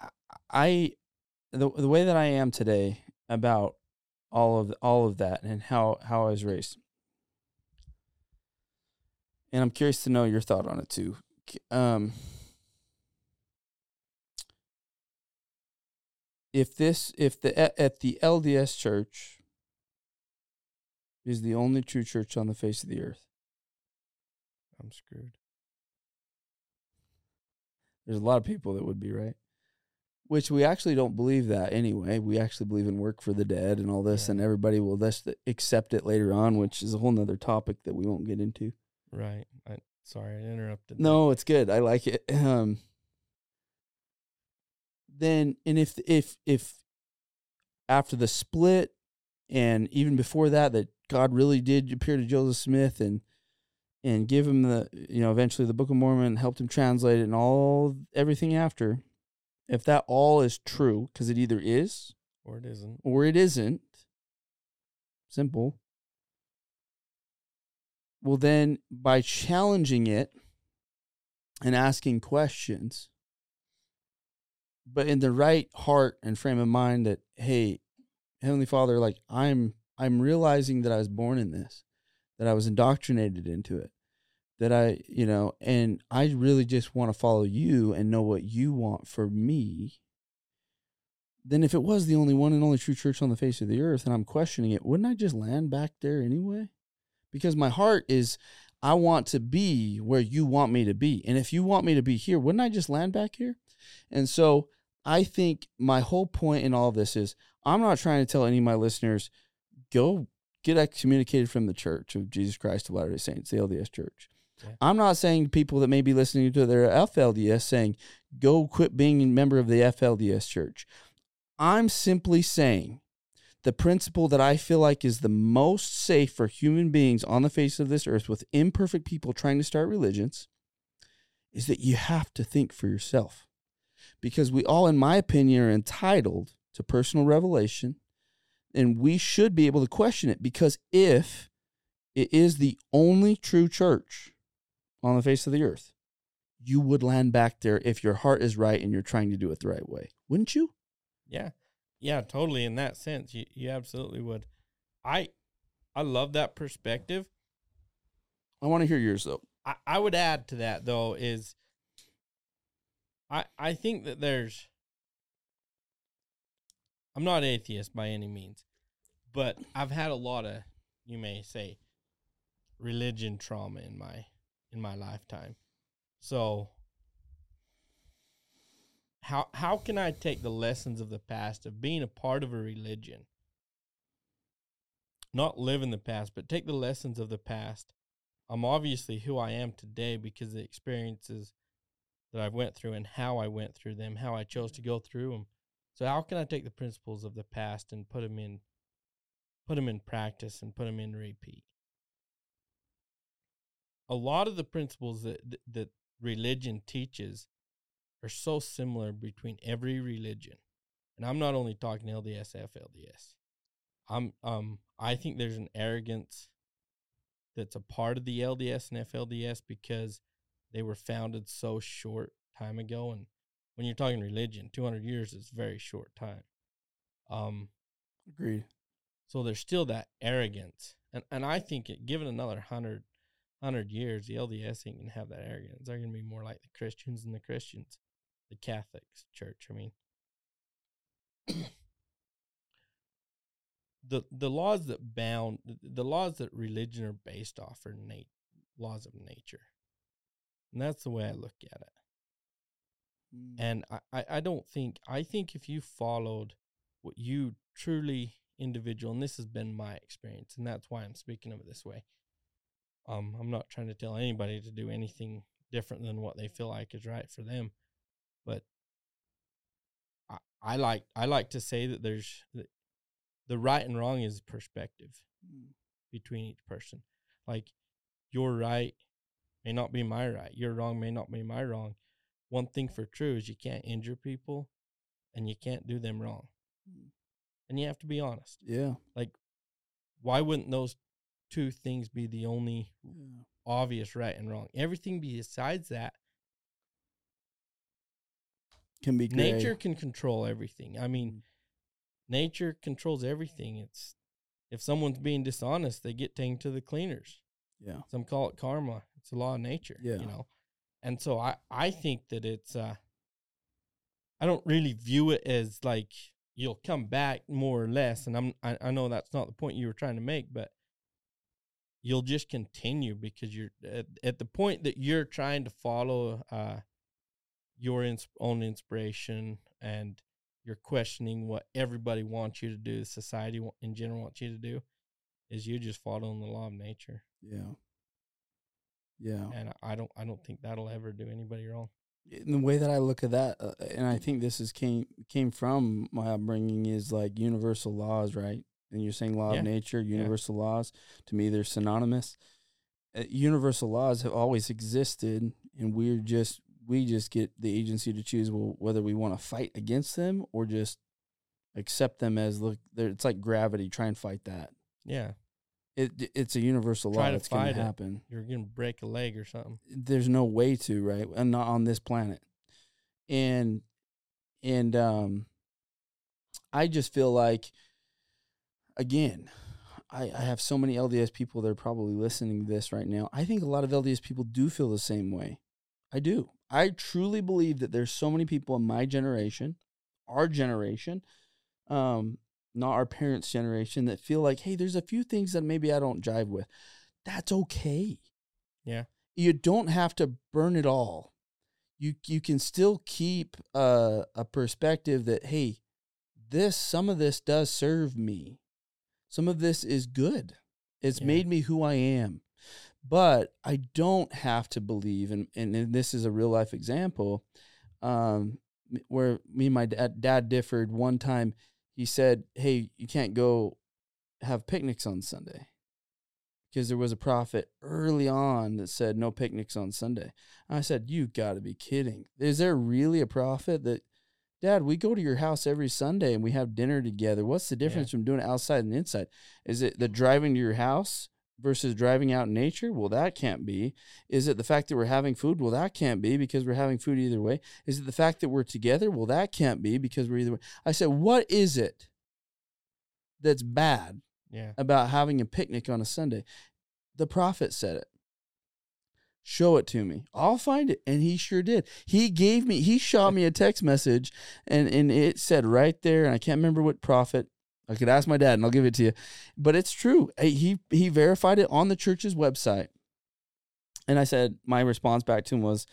I- I the the way that I am today about all of all of that and how how I was raised. And I'm curious to know your thought on it too. Um if this if the at- the LDS church is the only true church on the face of the earth. I'm screwed. There's a lot of people that would be right. Which we actually don't believe that anyway. We actually believe in work for the dead and all this, Yeah. and everybody will just accept it later on, which is a whole nother topic that we won't get into. Right. I sorry I interrupted. No, it's good. I like it. Um, then, and if if if after the split, and even before that, that God really did appear to Joseph Smith and and give him the you know eventually the Book of Mormon helped him translate it and all everything after. If that all is true, because it either is or it isn't. or it isn't, simple. Well, then by challenging it and asking questions, but in the right heart and frame of mind that, hey, Heavenly Father, like I'm I'm realizing that I was born in this, that I was indoctrinated into it, that I, you know, and I really just want to follow you and know what you want for me. Then if it was the only one and only true church on the face of the earth and I'm questioning it, wouldn't I just land back there anyway? Because my heart is I want to be where you want me to be. And if you want me to be here, wouldn't I just land back here? And so I think my whole point in all this is I'm not trying to tell any of my listeners, go get excommunicated from the Church of Jesus Christ of Latter day Saints, the LDS Church. Yeah. I'm not saying to people that may be listening to their FLDS saying, go quit being a member of the FLDS Church. I'm simply saying the principle that I feel like is the most safe for human beings on the face of this earth with imperfect people trying to start religions is that you have to think for yourself. Because we all, in my opinion, are entitled to personal revelation and we should be able to question it because if it is the only true church on the face of the earth, you would land back there if your heart is right and you're trying to do it the right way, wouldn't you? Yeah. Yeah, totally in that sense. You you absolutely would. I I love that perspective. I want to hear yours though. I, I would add to that though is I I think that there's I'm not atheist by any means, but I've had a lot of you may say religion trauma in my in my lifetime. So how how can I take the lessons of the past of being a part of a religion? Not live in the past, but take the lessons of the past. I'm obviously who I am today because the experiences that I've went through and how I went through them, how I chose to go through them. So how can I take the principles of the past and put them in put them in practice and put them in repeat? A lot of the principles that- that religion teaches are so similar between every religion. And I'm not only talking LDS, FLDS. I'm um I think there's an arrogance that's a part of the LDS and FLDS because they were founded so short time ago and when you're talking religion, 200 years is very short time. Um Agreed. so there's still that arrogance And and I think it given another hundred hundred years, the LDS ain't gonna have that arrogance. They're gonna be more like the Christians and the Christians, the Catholics church. I mean the the laws that bound the laws that religion are based off are nat- laws of nature. And that's the way I look at it. Mm. And I, I, I don't think I think if you followed what you truly individual, and this has been my experience, and that's why I'm speaking of it this way. Um, I'm not trying to tell anybody to do anything different than what they feel like is right for them, but I, I like I like to say that there's that the right and wrong is perspective Mm. between each person. Like your right may not be my right, your wrong may not be my wrong. One thing for true is you can't injure people and you can't do them wrong. Mm. And you have to be honest. Yeah. Like why wouldn't those two things be the only yeah. obvious right and wrong? Everything besides that, Can be gray. nature can control everything. I mean, Mm. nature controls everything. It's if someone's being dishonest, they get taken to the cleaners. Yeah. Some call it karma. It's a law of nature. Yeah. You know. And so I, I think that it's uh I don't really view it as like you'll come back more or less. And I'm I, I know that's not the point you were trying to make, but you'll just continue because you're at, at the point that you're trying to follow uh your ins- own inspiration and you're questioning what everybody wants you to do, society in general wants you to do, is you just following the law of nature. Yeah. Yeah. And I- don't, I don't think that'll ever do anybody wrong. in the way that I look at that, uh, and I think this is came came from my upbringing is like universal laws, right? And you're saying law Yeah. of nature, universal laws. To me, they're synonymous. Uh, universal laws have always existed, and we're just we just get the agency to choose well, whether we want to fight against them or just accept them as look. It's like gravity. Try and fight that. Yeah, It it's a universal law Try to that's going to it. happen. you're gonna break a leg or something. there's no way to right and not on this planet and and um i just feel like again I, I have so many lds people that are probably listening to this right now i think a lot of lds people do feel the same way i do i truly believe that there's so many people in my generation our generation um not our parents generation that feel like hey there's a few things that maybe i don't jive with that's okay Yeah. you don't have to burn it all. You you can still keep a a perspective that hey, this some of this does serve me. Some of this is good. It's Yeah. made me who I am. But I don't have to believe and and, and this is a real life example um where me and my dad, dad differed one time he said, "Hey, you can't go have picnics on Sunday." because there was a prophet early on that said no picnics on Sunday. I said, "You got to be kidding! Is there really a prophet that, Dad? We go to your house every Sunday and we have dinner together. What's the difference from doing it outside and inside? Is it the driving to your house versus driving out in nature? Well, that can't be. Is it the fact that we're having food? Well, that can't be because we're having food either way. Is it the fact that we're together? Well, that can't be because we're either way. I said, what is it that's bad Yeah, about having a picnic on a Sunday. The prophet said it. Show it to me. I'll find it. And he sure did. He gave me, he shot me a text message and, and it said right there, and I can't remember what prophet. I could ask my dad and I'll give it to you. But it's true. He he verified it on the church's website. And I said, my response back to him was,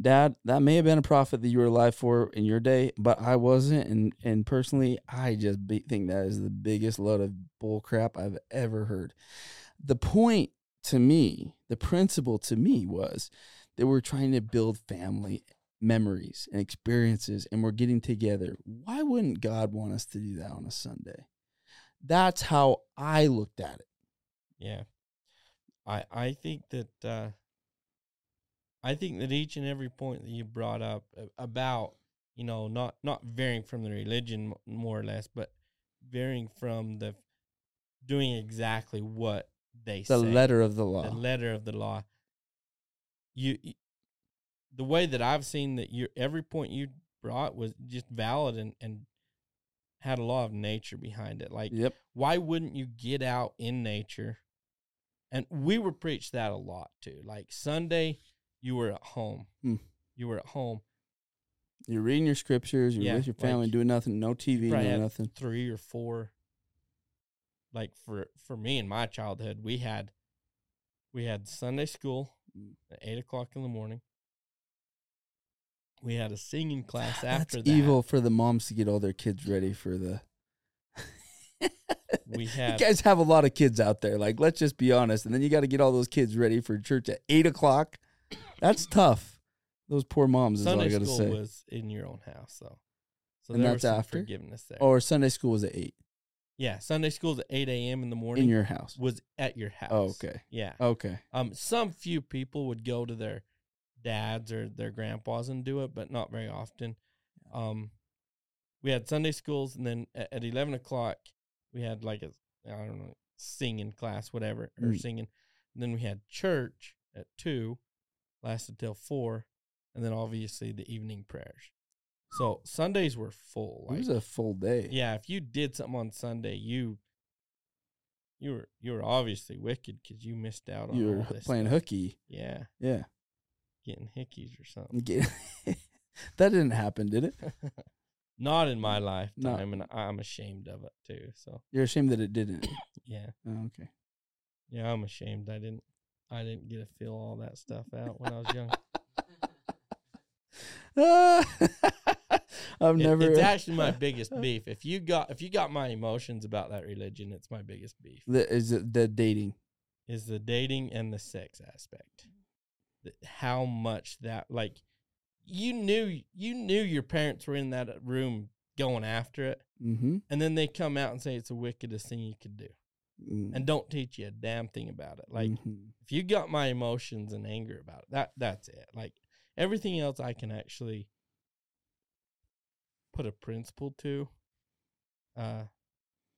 Dad, that may have been a prophet that you were alive for in your day, but I wasn't. And and personally, I just be, think that is the biggest load of bull crap I've ever heard. The point to me, the principle to me was that we're trying to build family memories and experiences and we're getting together. Why wouldn't God want us to do that on a Sunday? That's how I looked at it. yeah. I I think that uh, I think that each and every point that you brought up about you know not not varying from the religion more or less, but varying from the doing exactly what they say. The say. letter of the law. the letter of the law. You, y- the way that I've seen that your every point you brought was just valid and and had a law of nature behind it. Like, yep. why wouldn't you get out in nature and we were preached that a lot too. Like Sunday, you were at home. Hmm. You were at home. You're reading your scriptures. You're Yeah, with your family, like, doing nothing. No TV, no nothing. Three or four. Like for for me in my childhood, we had we had Sunday school Mm. at eight o'clock in the morning. We had a singing class That's after that. evil for the moms to get all their kids ready for the. We have. you guys have a lot of kids out there. Like, let's just be honest. And then you got to get all those kids ready for church at eight o'clock. That's tough. Those poor moms is all I Sunday got to school say. was in your own house, though. So And that's after? forgiveness there. or Sunday school was at eight yeah, Sunday school's at eight a.m. in the morning. in your house. was at your house. Oh, okay. Yeah. Okay. Um, some few people would go to their dads or their grandpas and do it, but not very often. Um, we had Sunday schools, and then at, at eleven o'clock we had like a I don't know singing class, whatever, or Mm. singing. And then we had church at two, lasted till four, and then obviously the evening prayers. So Sundays were full. it was a full day. yeah, if you did something on Sunday, you you were you were obviously wicked because you missed out on You were playing stuff. hooky. Yeah, Yeah. Getting hickeys or something. Get- that didn't happen, did it? Not in my lifetime, and I'm ashamed of it too. So You're ashamed that it didn't. yeah, Oh, okay. yeah, I'm ashamed. I didn't I didn't get to feel all that stuff out when I was young. I've It- never. it's actually my biggest beef. If you got if you got my emotions about that religion, it's my biggest beef. the, is it the dating? is the dating and the sex aspect. How much that like you knew you knew your parents were in that room going after it, Mm-hmm. and then they come out and say it's the wickedest thing you could do, Mm. and don't teach you a damn thing about it. Like Mhm. if you got my emotions and anger about it, that that's it. Like everything else, I can actually put a principle to. Uh,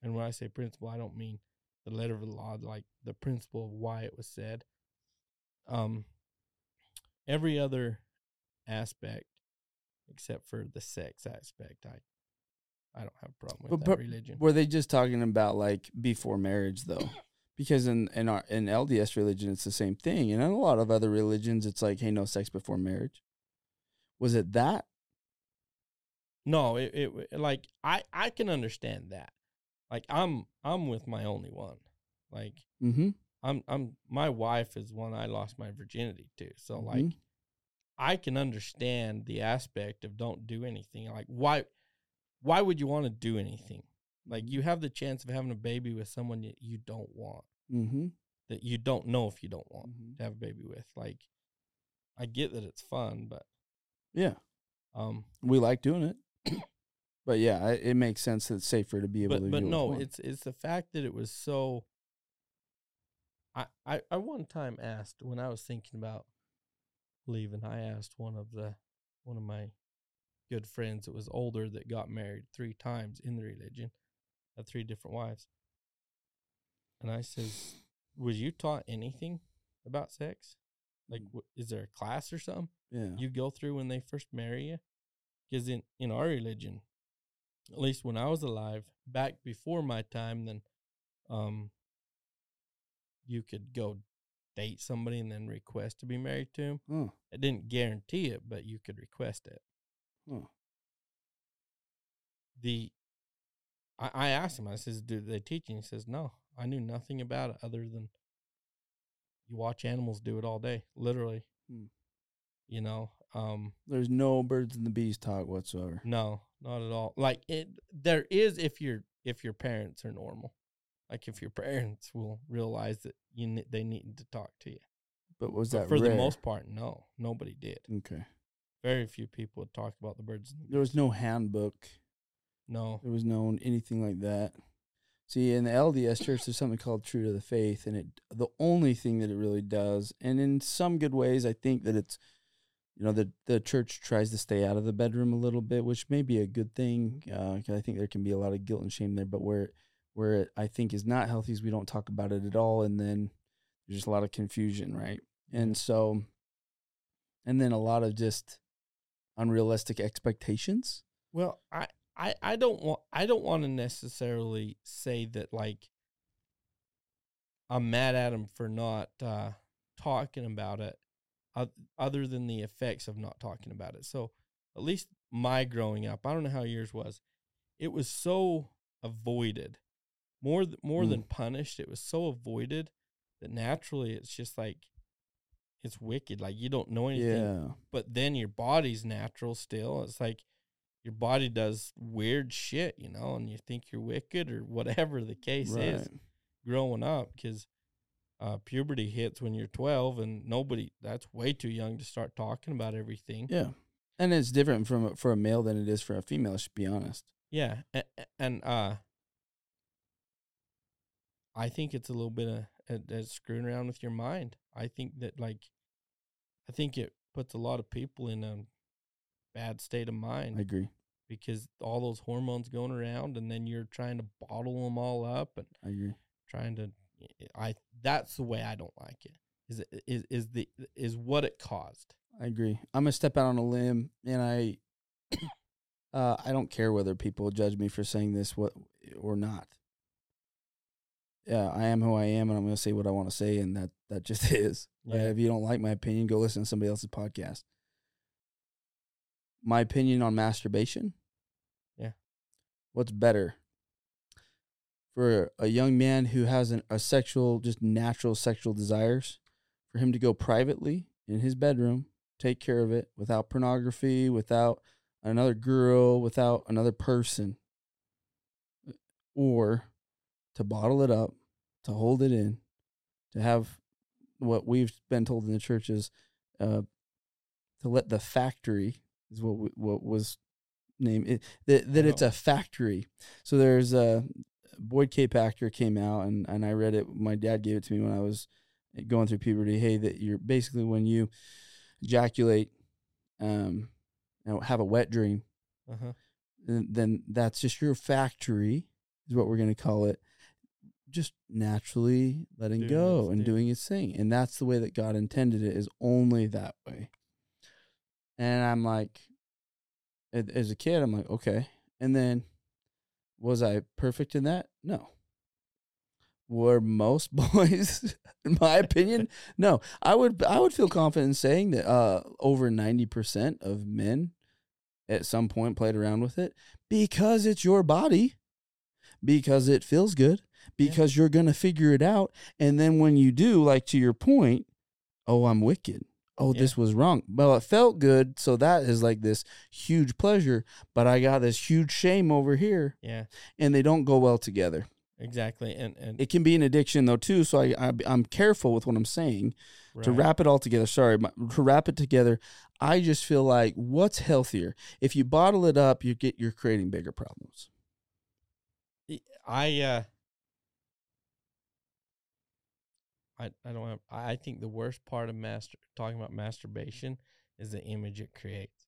and when I say principle, I don't mean the letter of the law, like the principle of why it was said. Um, every other aspect, except for the sex aspect, I, I don't have a problem with But- that but religion. Were they just talking about like before marriage though? Because in in our in LDS religion, it's the same thing, and in a lot of other religions, it's like, hey, no sex before marriage. Was it that? No, it, it like I I can understand that. Like I'm I'm with my only one. Like Mm-hmm. I'm I'm my wife is one I lost my virginity to. So Mhm. like I can understand the aspect of don't do anything. Like why why would you want to do anything? Like you have the chance of having a baby with someone that you don't want, Mm-hmm. that you don't know if you don't want Mhm. to have a baby with. Like I get that it's fun, but Yeah, um we like doing it, but yeah, it makes sense that it's safer to be able but to. but do it no, it's it's the fact that it was so. I, I I one time asked when I was thinking about leaving. I asked one of the one of my good friends that was older that got married three times in the religion, had three different wives. And I says, "Was you taught anything about sex? Like, Mm. w- is there a class or something?" yeah. you go through when they first marry you. Because in, in our religion, at least when I was alive, back before my time, then um, you could go date somebody and then request to be married to him. oh, It didn't guarantee it, but you could request it. oh. The I, I asked him, I says, Do they teach? He says, No. I knew nothing about it other than you watch animals do it all day, literally. Hmm. You know, um, There's no birds and the bees talk whatsoever. No, not at all. Like it, there is if your if your parents are normal, like if your parents will realize that you ne- they need to talk to you. But was But that for the most part, no, nobody did. Okay. Very few people talked about the birds. the There was no handbook. no. There was no anything like that. See, in the LDS church, there's something called True to the Faith, and it the only thing that it really does, and in some good ways, I think that it's, you know, the the church tries to stay out of the bedroom a little bit, which may be a good thing. Uh, 'cause I think there can be a lot of guilt and shame there, but where where it I think is not healthy is we don't talk about it at all, and then there's just a lot of confusion, right? And so, and then a lot of just unrealistic expectations. Well, I I I don't want I don't want to necessarily say that like I'm mad at him for not uh, talking about it, uh, other than the effects of not talking about it. So at least my growing up, I don't know how yours was. It was so avoided, more th- more Mm. than punished. It was so avoided that naturally it's just like it's wicked. Like you don't know anything Yeah. but then your body's natural still. It's like your body does weird shit, you know, and you think you're wicked or whatever the case is growing up because uh, puberty hits when you're 12 and nobody, that's way too young to start talking about everything. Yeah. And it's different from a- for a male than it is for a female, to be honest. Yeah. And, and uh, I think it's a little bit of uh, uh, screwing around with your mind. I think that, like, I think it puts a lot of people in a bad state of mind. I agree. because all those hormones going around and then you're trying to bottle them all up and I agree. trying to I that's the way I don't like it. Is it is is the is what it caused. I agree. I'm gonna step out on a limb, and I, uh, I don't care whether people judge me for saying this what or not. Yeah, I am who I am, and I'm gonna say what I want to say, and that that just is. Yeah. if you don't like my opinion, go listen to somebody else's podcast. My opinion on masturbation. Yeah. What's better for a young man who has an, a sexual, just natural sexual desires, for him to go privately in his bedroom, take care of it without pornography, without another girl, without another person, or to bottle it up, to hold it in, to have what we've been told in the church is uh, to let the factory is what we, what was named it, that that it's a factory. So there's a Boyd K. Packer came out and and I read it. My dad gave it to me when I was going through puberty. Hey, that you're basically when you ejaculate, um, and have a wet dream, Uh-huh. then that's just your factory is what we're going to call it just naturally letting Doing go and thing. doing its thing and that's the way that god intended it is only that way. And i'm like as a kid i'm like okay. And then was i perfect in that? No. Were most boys in my opinion? No. I would i would feel confident in saying that uh over 90% of men at some point played around with it because it's your body because it feels good because you're going to figure it out and then when you do like to your point oh i'm wicked. Oh Yeah. this was wrong. Well it felt good so that is like this huge pleasure but i got this huge shame over here Yeah. and they don't go well together. Exactly. And and it can be an addiction though too so i, I i'm careful with what i'm saying to wrap it all together. Sorry my- to wrap it together i just feel like what's healthier? If you bottle it up you get you're creating bigger problems. I uh I I don't have I think the worst part of master talking about masturbation is the image it creates.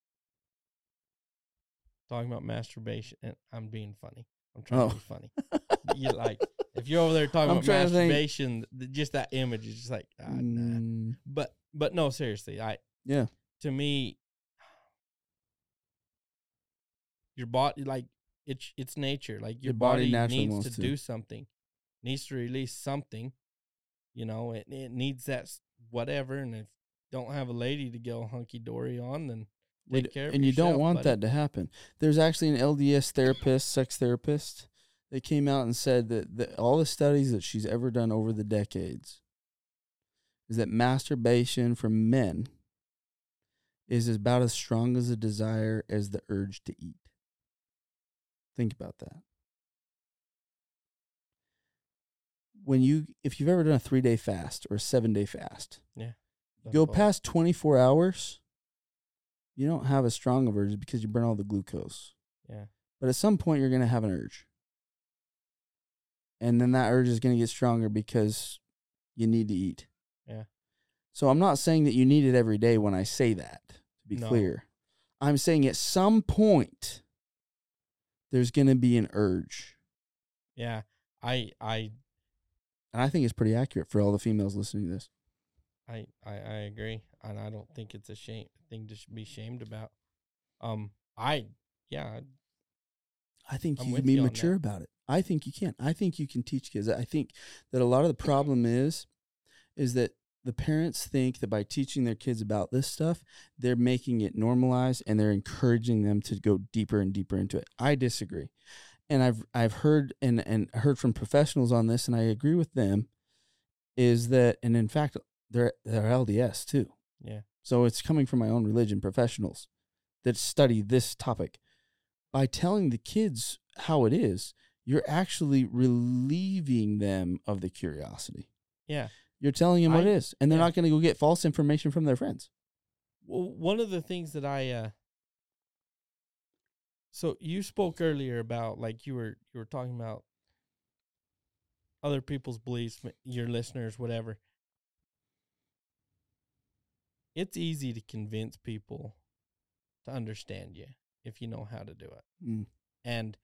Talking about masturbation and I'm being funny. I'm trying Oh. to be funny. you like if you're over there talking I'm about trying to think. masturbation, th- just that image is just like ah, nah. Mm, But but no, seriously, I yeah to me your body like it's it's nature like your, Your body body, naturally needs to, to. do something needs to release something you know it, it needs that whatever and if you don't have a lady to go hunky-dory on then take care of and you don't want buddy. that to happen. There's actually an LDS therapist, sex therapist, that came out and said that, that all the studies that she's ever done over the decades is that masturbation for men is about as strong as a desire as the urge to eat. Think about that. When you, if you've ever done a three day fast or a seven day fast, yeah, go Both. past 24 hours, you don't have as strong of urge because you burn all the glucose. yeah But at some point, you're going to have an urge. And then that urge is going to get stronger because you need to eat. Yeah. So I'm not saying that you need it every day when I say that, to be No. clear. I'm saying at some point, there's going to be an urge. yeah i i And I think it's pretty accurate for all the females listening to this. I, I I agree, and I don't think it's a shame thing to be shamed about. Um, I yeah, I think I'm you can be you mature about it. I think you can. I think you can teach kids. I think that a lot of the problem is, is that the parents think that by teaching their kids about this stuff, they're making it normalized and they're encouraging them to go deeper and deeper into it. I disagree. And I've I've heard and, and heard from professionals on this, and I agree with them, is that and in fact they're they're LDS too. Yeah. So it's coming from my own religion professionals that study this topic. By telling the kids how it is, you're actually relieving them of the curiosity. Yeah. You're telling them what it is, and they're yeah. not going to go get false information from their friends. Well, one of the things that I uh so you spoke earlier about like you were you were talking about other people's beliefs, your listeners, whatever. It's easy to convince people to understand you if you know how to do it. Mm. And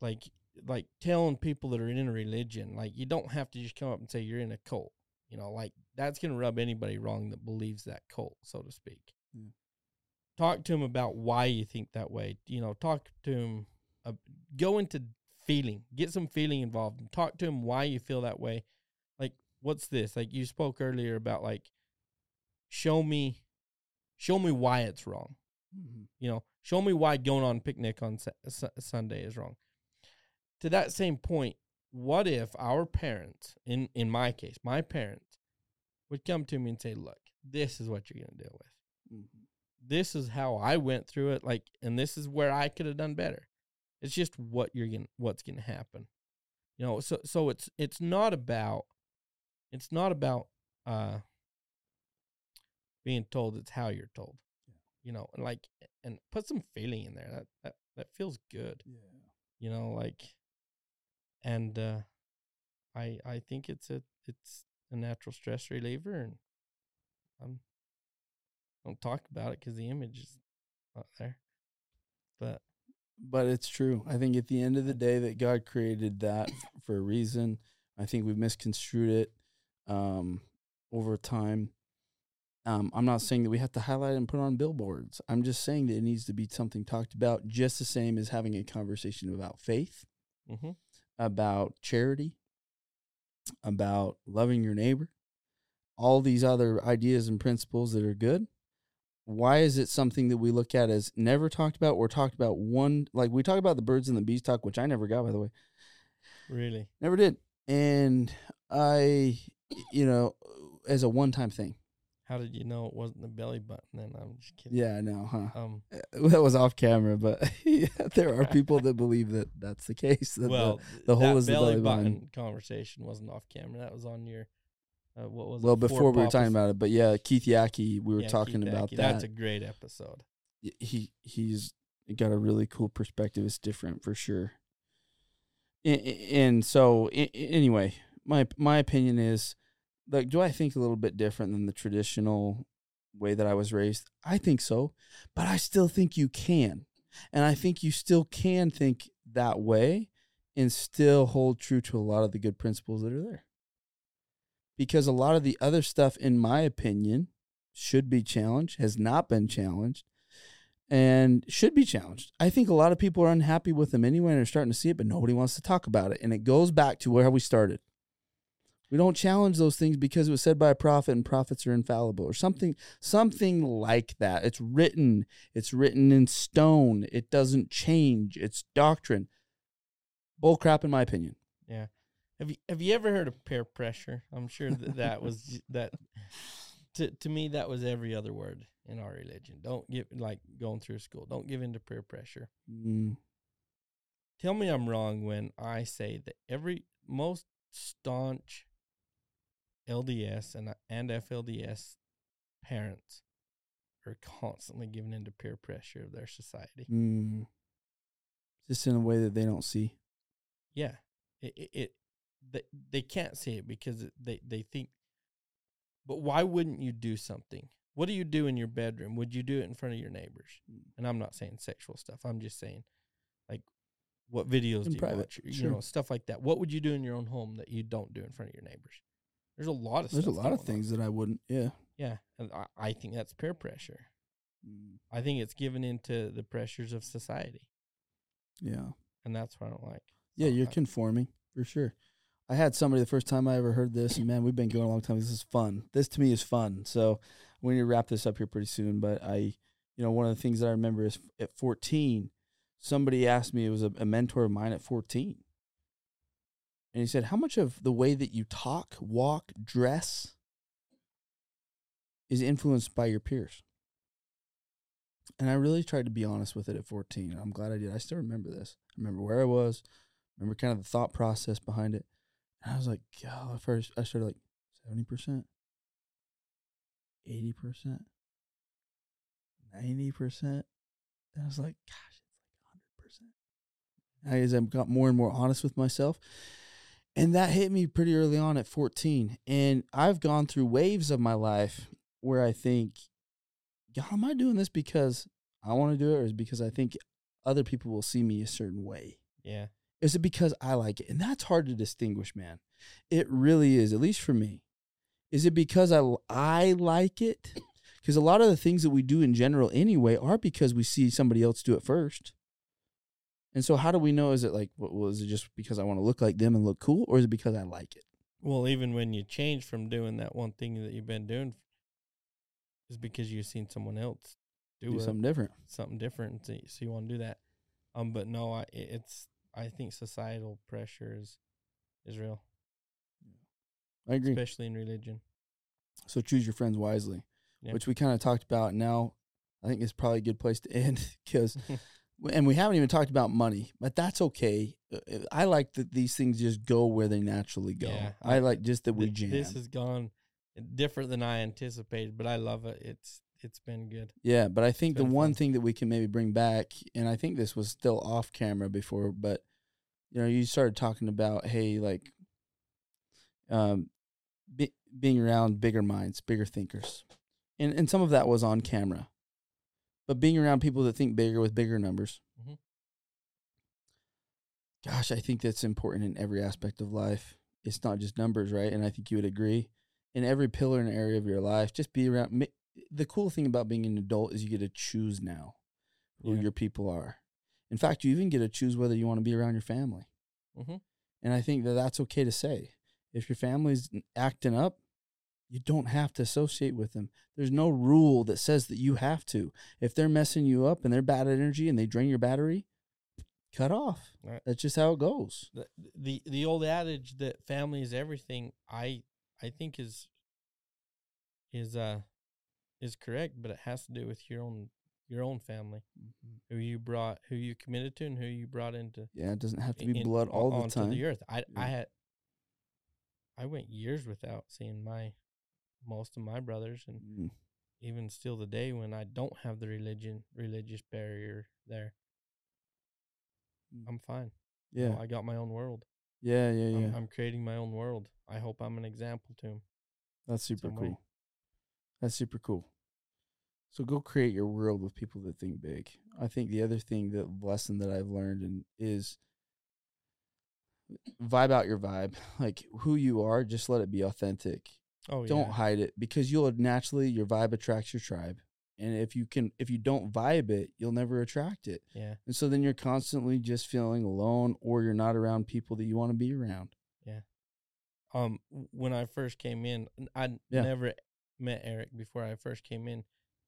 like like telling people that are in a religion, like you don't have to just come up and say you're in a cult. You know, like that's gonna rub anybody wrong that believes that cult, so to speak. Talk to him about why you think that way. You know, talk to him, Uh, go into feeling. Get some feeling involved, and talk to him why you feel that way. Like, what's this? Like you spoke earlier about like, show me, show me why it's wrong. You know, show me why going on picnic on Su- Sunday is wrong. To that same point, what if our parents, in in my case, my parents, would come to me and say, "Look, this is what you're gonna deal with. Mm-hmm. This is how I went through it. Like, and this is where I could have done better. It's just what you're gonna, what's gonna happen. You know, so so it's it's not about, it's not about uh being told. It's how you're told. You know, and like, and put some feeling in there. That that that feels good Yeah. you know like and uh i i think it's a it's a natural stress reliever and i'm don't talk about it because the image is not there but But it's true. I think at the end of the day, that God created that for a reason. I think we've misconstrued it um, over time. Um, I'm not saying that we have to highlight and put on billboards. I'm just saying that it needs to be something talked about, just the same as having a conversation about faith, hmm about charity, about loving your neighbor, all these other ideas and principles that are good. Why is it something that we look at as never talked about or talked about one like we talk about the birds and the bees talk, which I never got by the way. really Never did. And I you know, as a one time thing. how did you know it wasn't the belly button then i'm just kidding Yeah, I know, huh? um That was off camera, but yeah, there are people that believe that that's the case. That the- well the hole that is the belly belly button button. conversation wasn't off camera that was on your uh, what was well, it before we were talking about it, but yeah, Keith Yackey, we were Yeah, talking Keith about that. that's a great episode he he's got a really cool perspective. It's different for sure. And, and so anyway, my my opinion is like do I think a little bit different than the traditional way that I was raised? I think so, but I still think you can. And I think you still can think that way and still hold true to a lot of the good principles that are there. Because a lot of the other stuff in my opinion should be challenged, has not been challenged and should be challenged. I think a lot of people are unhappy with them anyway and are starting to see it, but nobody wants to talk about it. And it goes back to where we started. We don't challenge those things because it was said by a prophet and prophets are infallible or something something like that. It's written, it's written in stone. It doesn't change. It's doctrine. Bull crap in my opinion. Yeah. Have you have you ever heard of peer pressure? I'm sure that that was that to to me that was every other word in our religion. Don't give like going through school. Don't give in to peer pressure. Mm, Tell me I'm wrong when I say that every most staunch LDS and and FLDS parents are constantly giving into peer pressure of their society. mm. Just in a way that they don't see. Yeah, it it, it they, they can't see it because they they think. But why wouldn't you do something? What do you do in your bedroom? Would you do it in front of your neighbors? Mm. And I'm not saying sexual stuff. I'm just saying, like, what videos In do you private, watch? You sure. know, stuff like that. What would you do in your own home that you don't do in front of your neighbors? There's a lot of There's a lot of going on. things that I wouldn't. Yeah. Yeah, and I, I think that's peer pressure. Mm, I think it's given into the pressures of society, Yeah. and that's what I don't like. Yeah, So you're I- conforming for sure. I had somebody the first time I ever heard this, and man, we've been going a long time. This is fun. This to me is fun. So we need to wrap this up here pretty soon. But I, you know, one of the things that I remember is at 14, somebody asked me, it was a, a mentor of mine at 14. And he said, How much of the way that you talk, walk, dress is influenced by your peers? And I really tried to be honest with it at 14. I'm glad I did. I still remember this. I remember where I was, remember kind of the thought process behind it. And I was like, God, at first I started like 70%, 80%, 90%. And I was like, gosh, it's like 100%. As I got more and more honest with myself. And that hit me pretty early on at 14. And I've gone through waves of my life where I think, God, am I doing this because I want to do it or is because I think other people will see me a certain way? Yeah. Is it because I like it? And that's hard to distinguish, man. It really is, at least for me. Is it because I, I like it? Because a lot of the things that we do in general anyway are because we see somebody else do it first. And so, how do we know? Is it like, well, is it just because I want to look like them and look cool, or is it because I like it? Well, even when you change from doing that one thing that you've been doing, is because you've seen someone else do, Do it, something different. something different, so you, so you want to do that. Um, but no, I it's I think societal pressure is is real, I agree. especially in religion. So choose your friends wisely, Yeah. which we kind of talked about. Now, I think it's probably a good place to end because, and we haven't even talked about money, but that's okay. Uh, I like that these things just go where they naturally go. Yeah, I like just that we jam. This has gone different than I anticipated, but I love it. It's it's been good. yeah, but I think the one fun. thing that we can maybe bring back, and I think this was still off camera before, but you know, you started talking about, hey, like, um, be, being around bigger minds, bigger thinkers, and and some of that was on camera, but being around people that think bigger with bigger numbers. Mhm. Gosh, I think that's important in every aspect of life. It's not just numbers, right? And I think you would agree. In every pillar and area of your life, just be around. The cool thing about being an adult is you get to choose now who Yeah. your people are. In fact, you even get to choose whether you want to be around your family. Mhm. And I think that that's okay to say. If your family's acting up, you don't have to associate with them. There's no rule that says that you have to. If they're messing you up and they're bad energy and they drain your battery, cut off. Right. That's just how it goes. the the the old adage that family is everything i i think is is uh is correct but it has to do with your own your own family who you brought who you committed to and who you brought into Yeah, it doesn't have to be in- blood all the time. the earth i Yeah. i had i went years without seeing my most of my brothers and Mm, even still today when i don't have the religion religious barrier there Mm. i'm fine You know, Yeah, i got my own world yeah, yeah, yeah. I'm, I'm creating my own world. I hope I'm an example to him. That's super cool. That's super cool. So go create your world with people that think big. I think the other thing, the lesson that I've learned and is vibe out your vibe. Like who you are, just let it be authentic. Oh Don't yeah. hide it because you'll naturally your vibe attracts your tribe. And if you can if you don't vibe it, you'll never attract it. Yeah. And so then you're constantly just feeling alone or you're not around people that you want to be around. Yeah. Um, when I first came in, I Yeah. never met Eric before I first came in.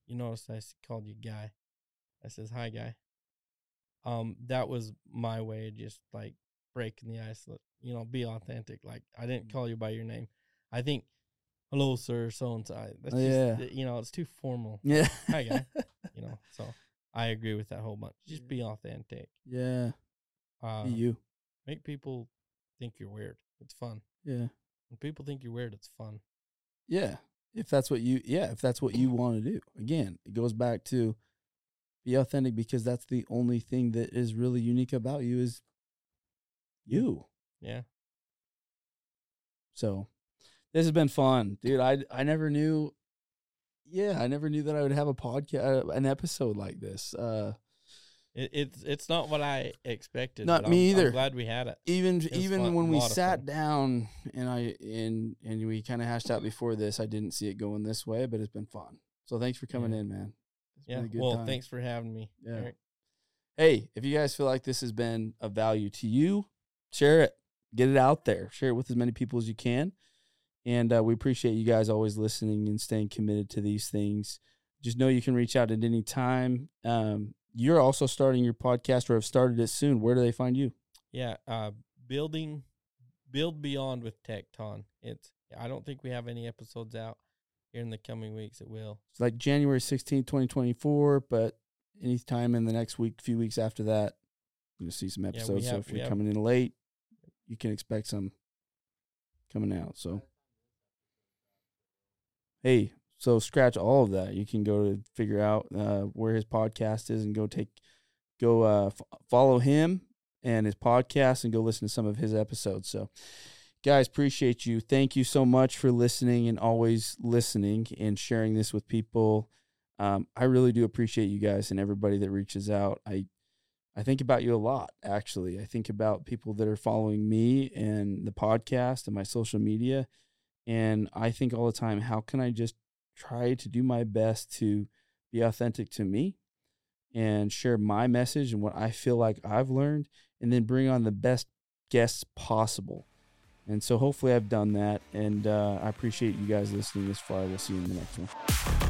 You notice I called you guy. I says hi, guy. Um, that was my way of just like breaking the ice. You know, be authentic. Like I didn't call you by your name. I think, hello, sir, so and so. That's Oh, just, yeah. uh, you know, it's too formal. Yeah. Hi, guy. You know, so I agree with that whole bunch. Just be authentic. yeah. Uh, Be you. make people think you're weird. It's fun. Yeah. When people think you're weird, it's fun. Yeah. If that's what you yeah, if that's what you want to do. Again, it goes back to be authentic because that's the only thing that is really unique about you is you. Yeah. So this has been fun, dude. I I never knew yeah, I never knew that I would have a podcast an episode like this. Uh It, it's it's not what I expected. Not me I'm, I'm either. glad we had it. even was even fun- when we sat fun. down and I and and we kind of hashed out before this, I didn't see it going this way, but it's been fun. So thanks for coming Yeah. in, man. It's Yeah. been a good Well, time. thanks for having me. Yeah. Eric. Hey, if you guys feel like this has been of value to you, share it, get it out there, share it with as many people as you can. And uh, we appreciate you guys always listening and staying committed to these things. Just know you can reach out at any time. Um, you're also starting your podcast or have started it soon. Where do they find you? Yeah, uh, building, build beyond with Tecton. It's I don't think we have any episodes out here in the coming weeks. It will. It's like January 16th, 2024, but anytime in the next week, few weeks after that, you'll see some episodes. so have- if you're have- coming in late, you can expect some coming out. So, hey, so scratch all of that. You can go to figure out uh, where his podcast is and go take, go uh, f- follow him and his podcast and go listen to some of his episodes. So, guys, appreciate you. Thank you so much for listening and always listening and sharing this with people. Um, I really do appreciate you guys and everybody that reaches out. I I think about you a lot, actually. I think about people that are following me and the podcast and my social media. And I think all the time, how can I just try to do my best to be authentic to me and share my message and what I feel like I've learned, and then bring on the best guests possible. And so hopefully I've done that. And uh, I appreciate you guys listening this far. We'll see you in the next one.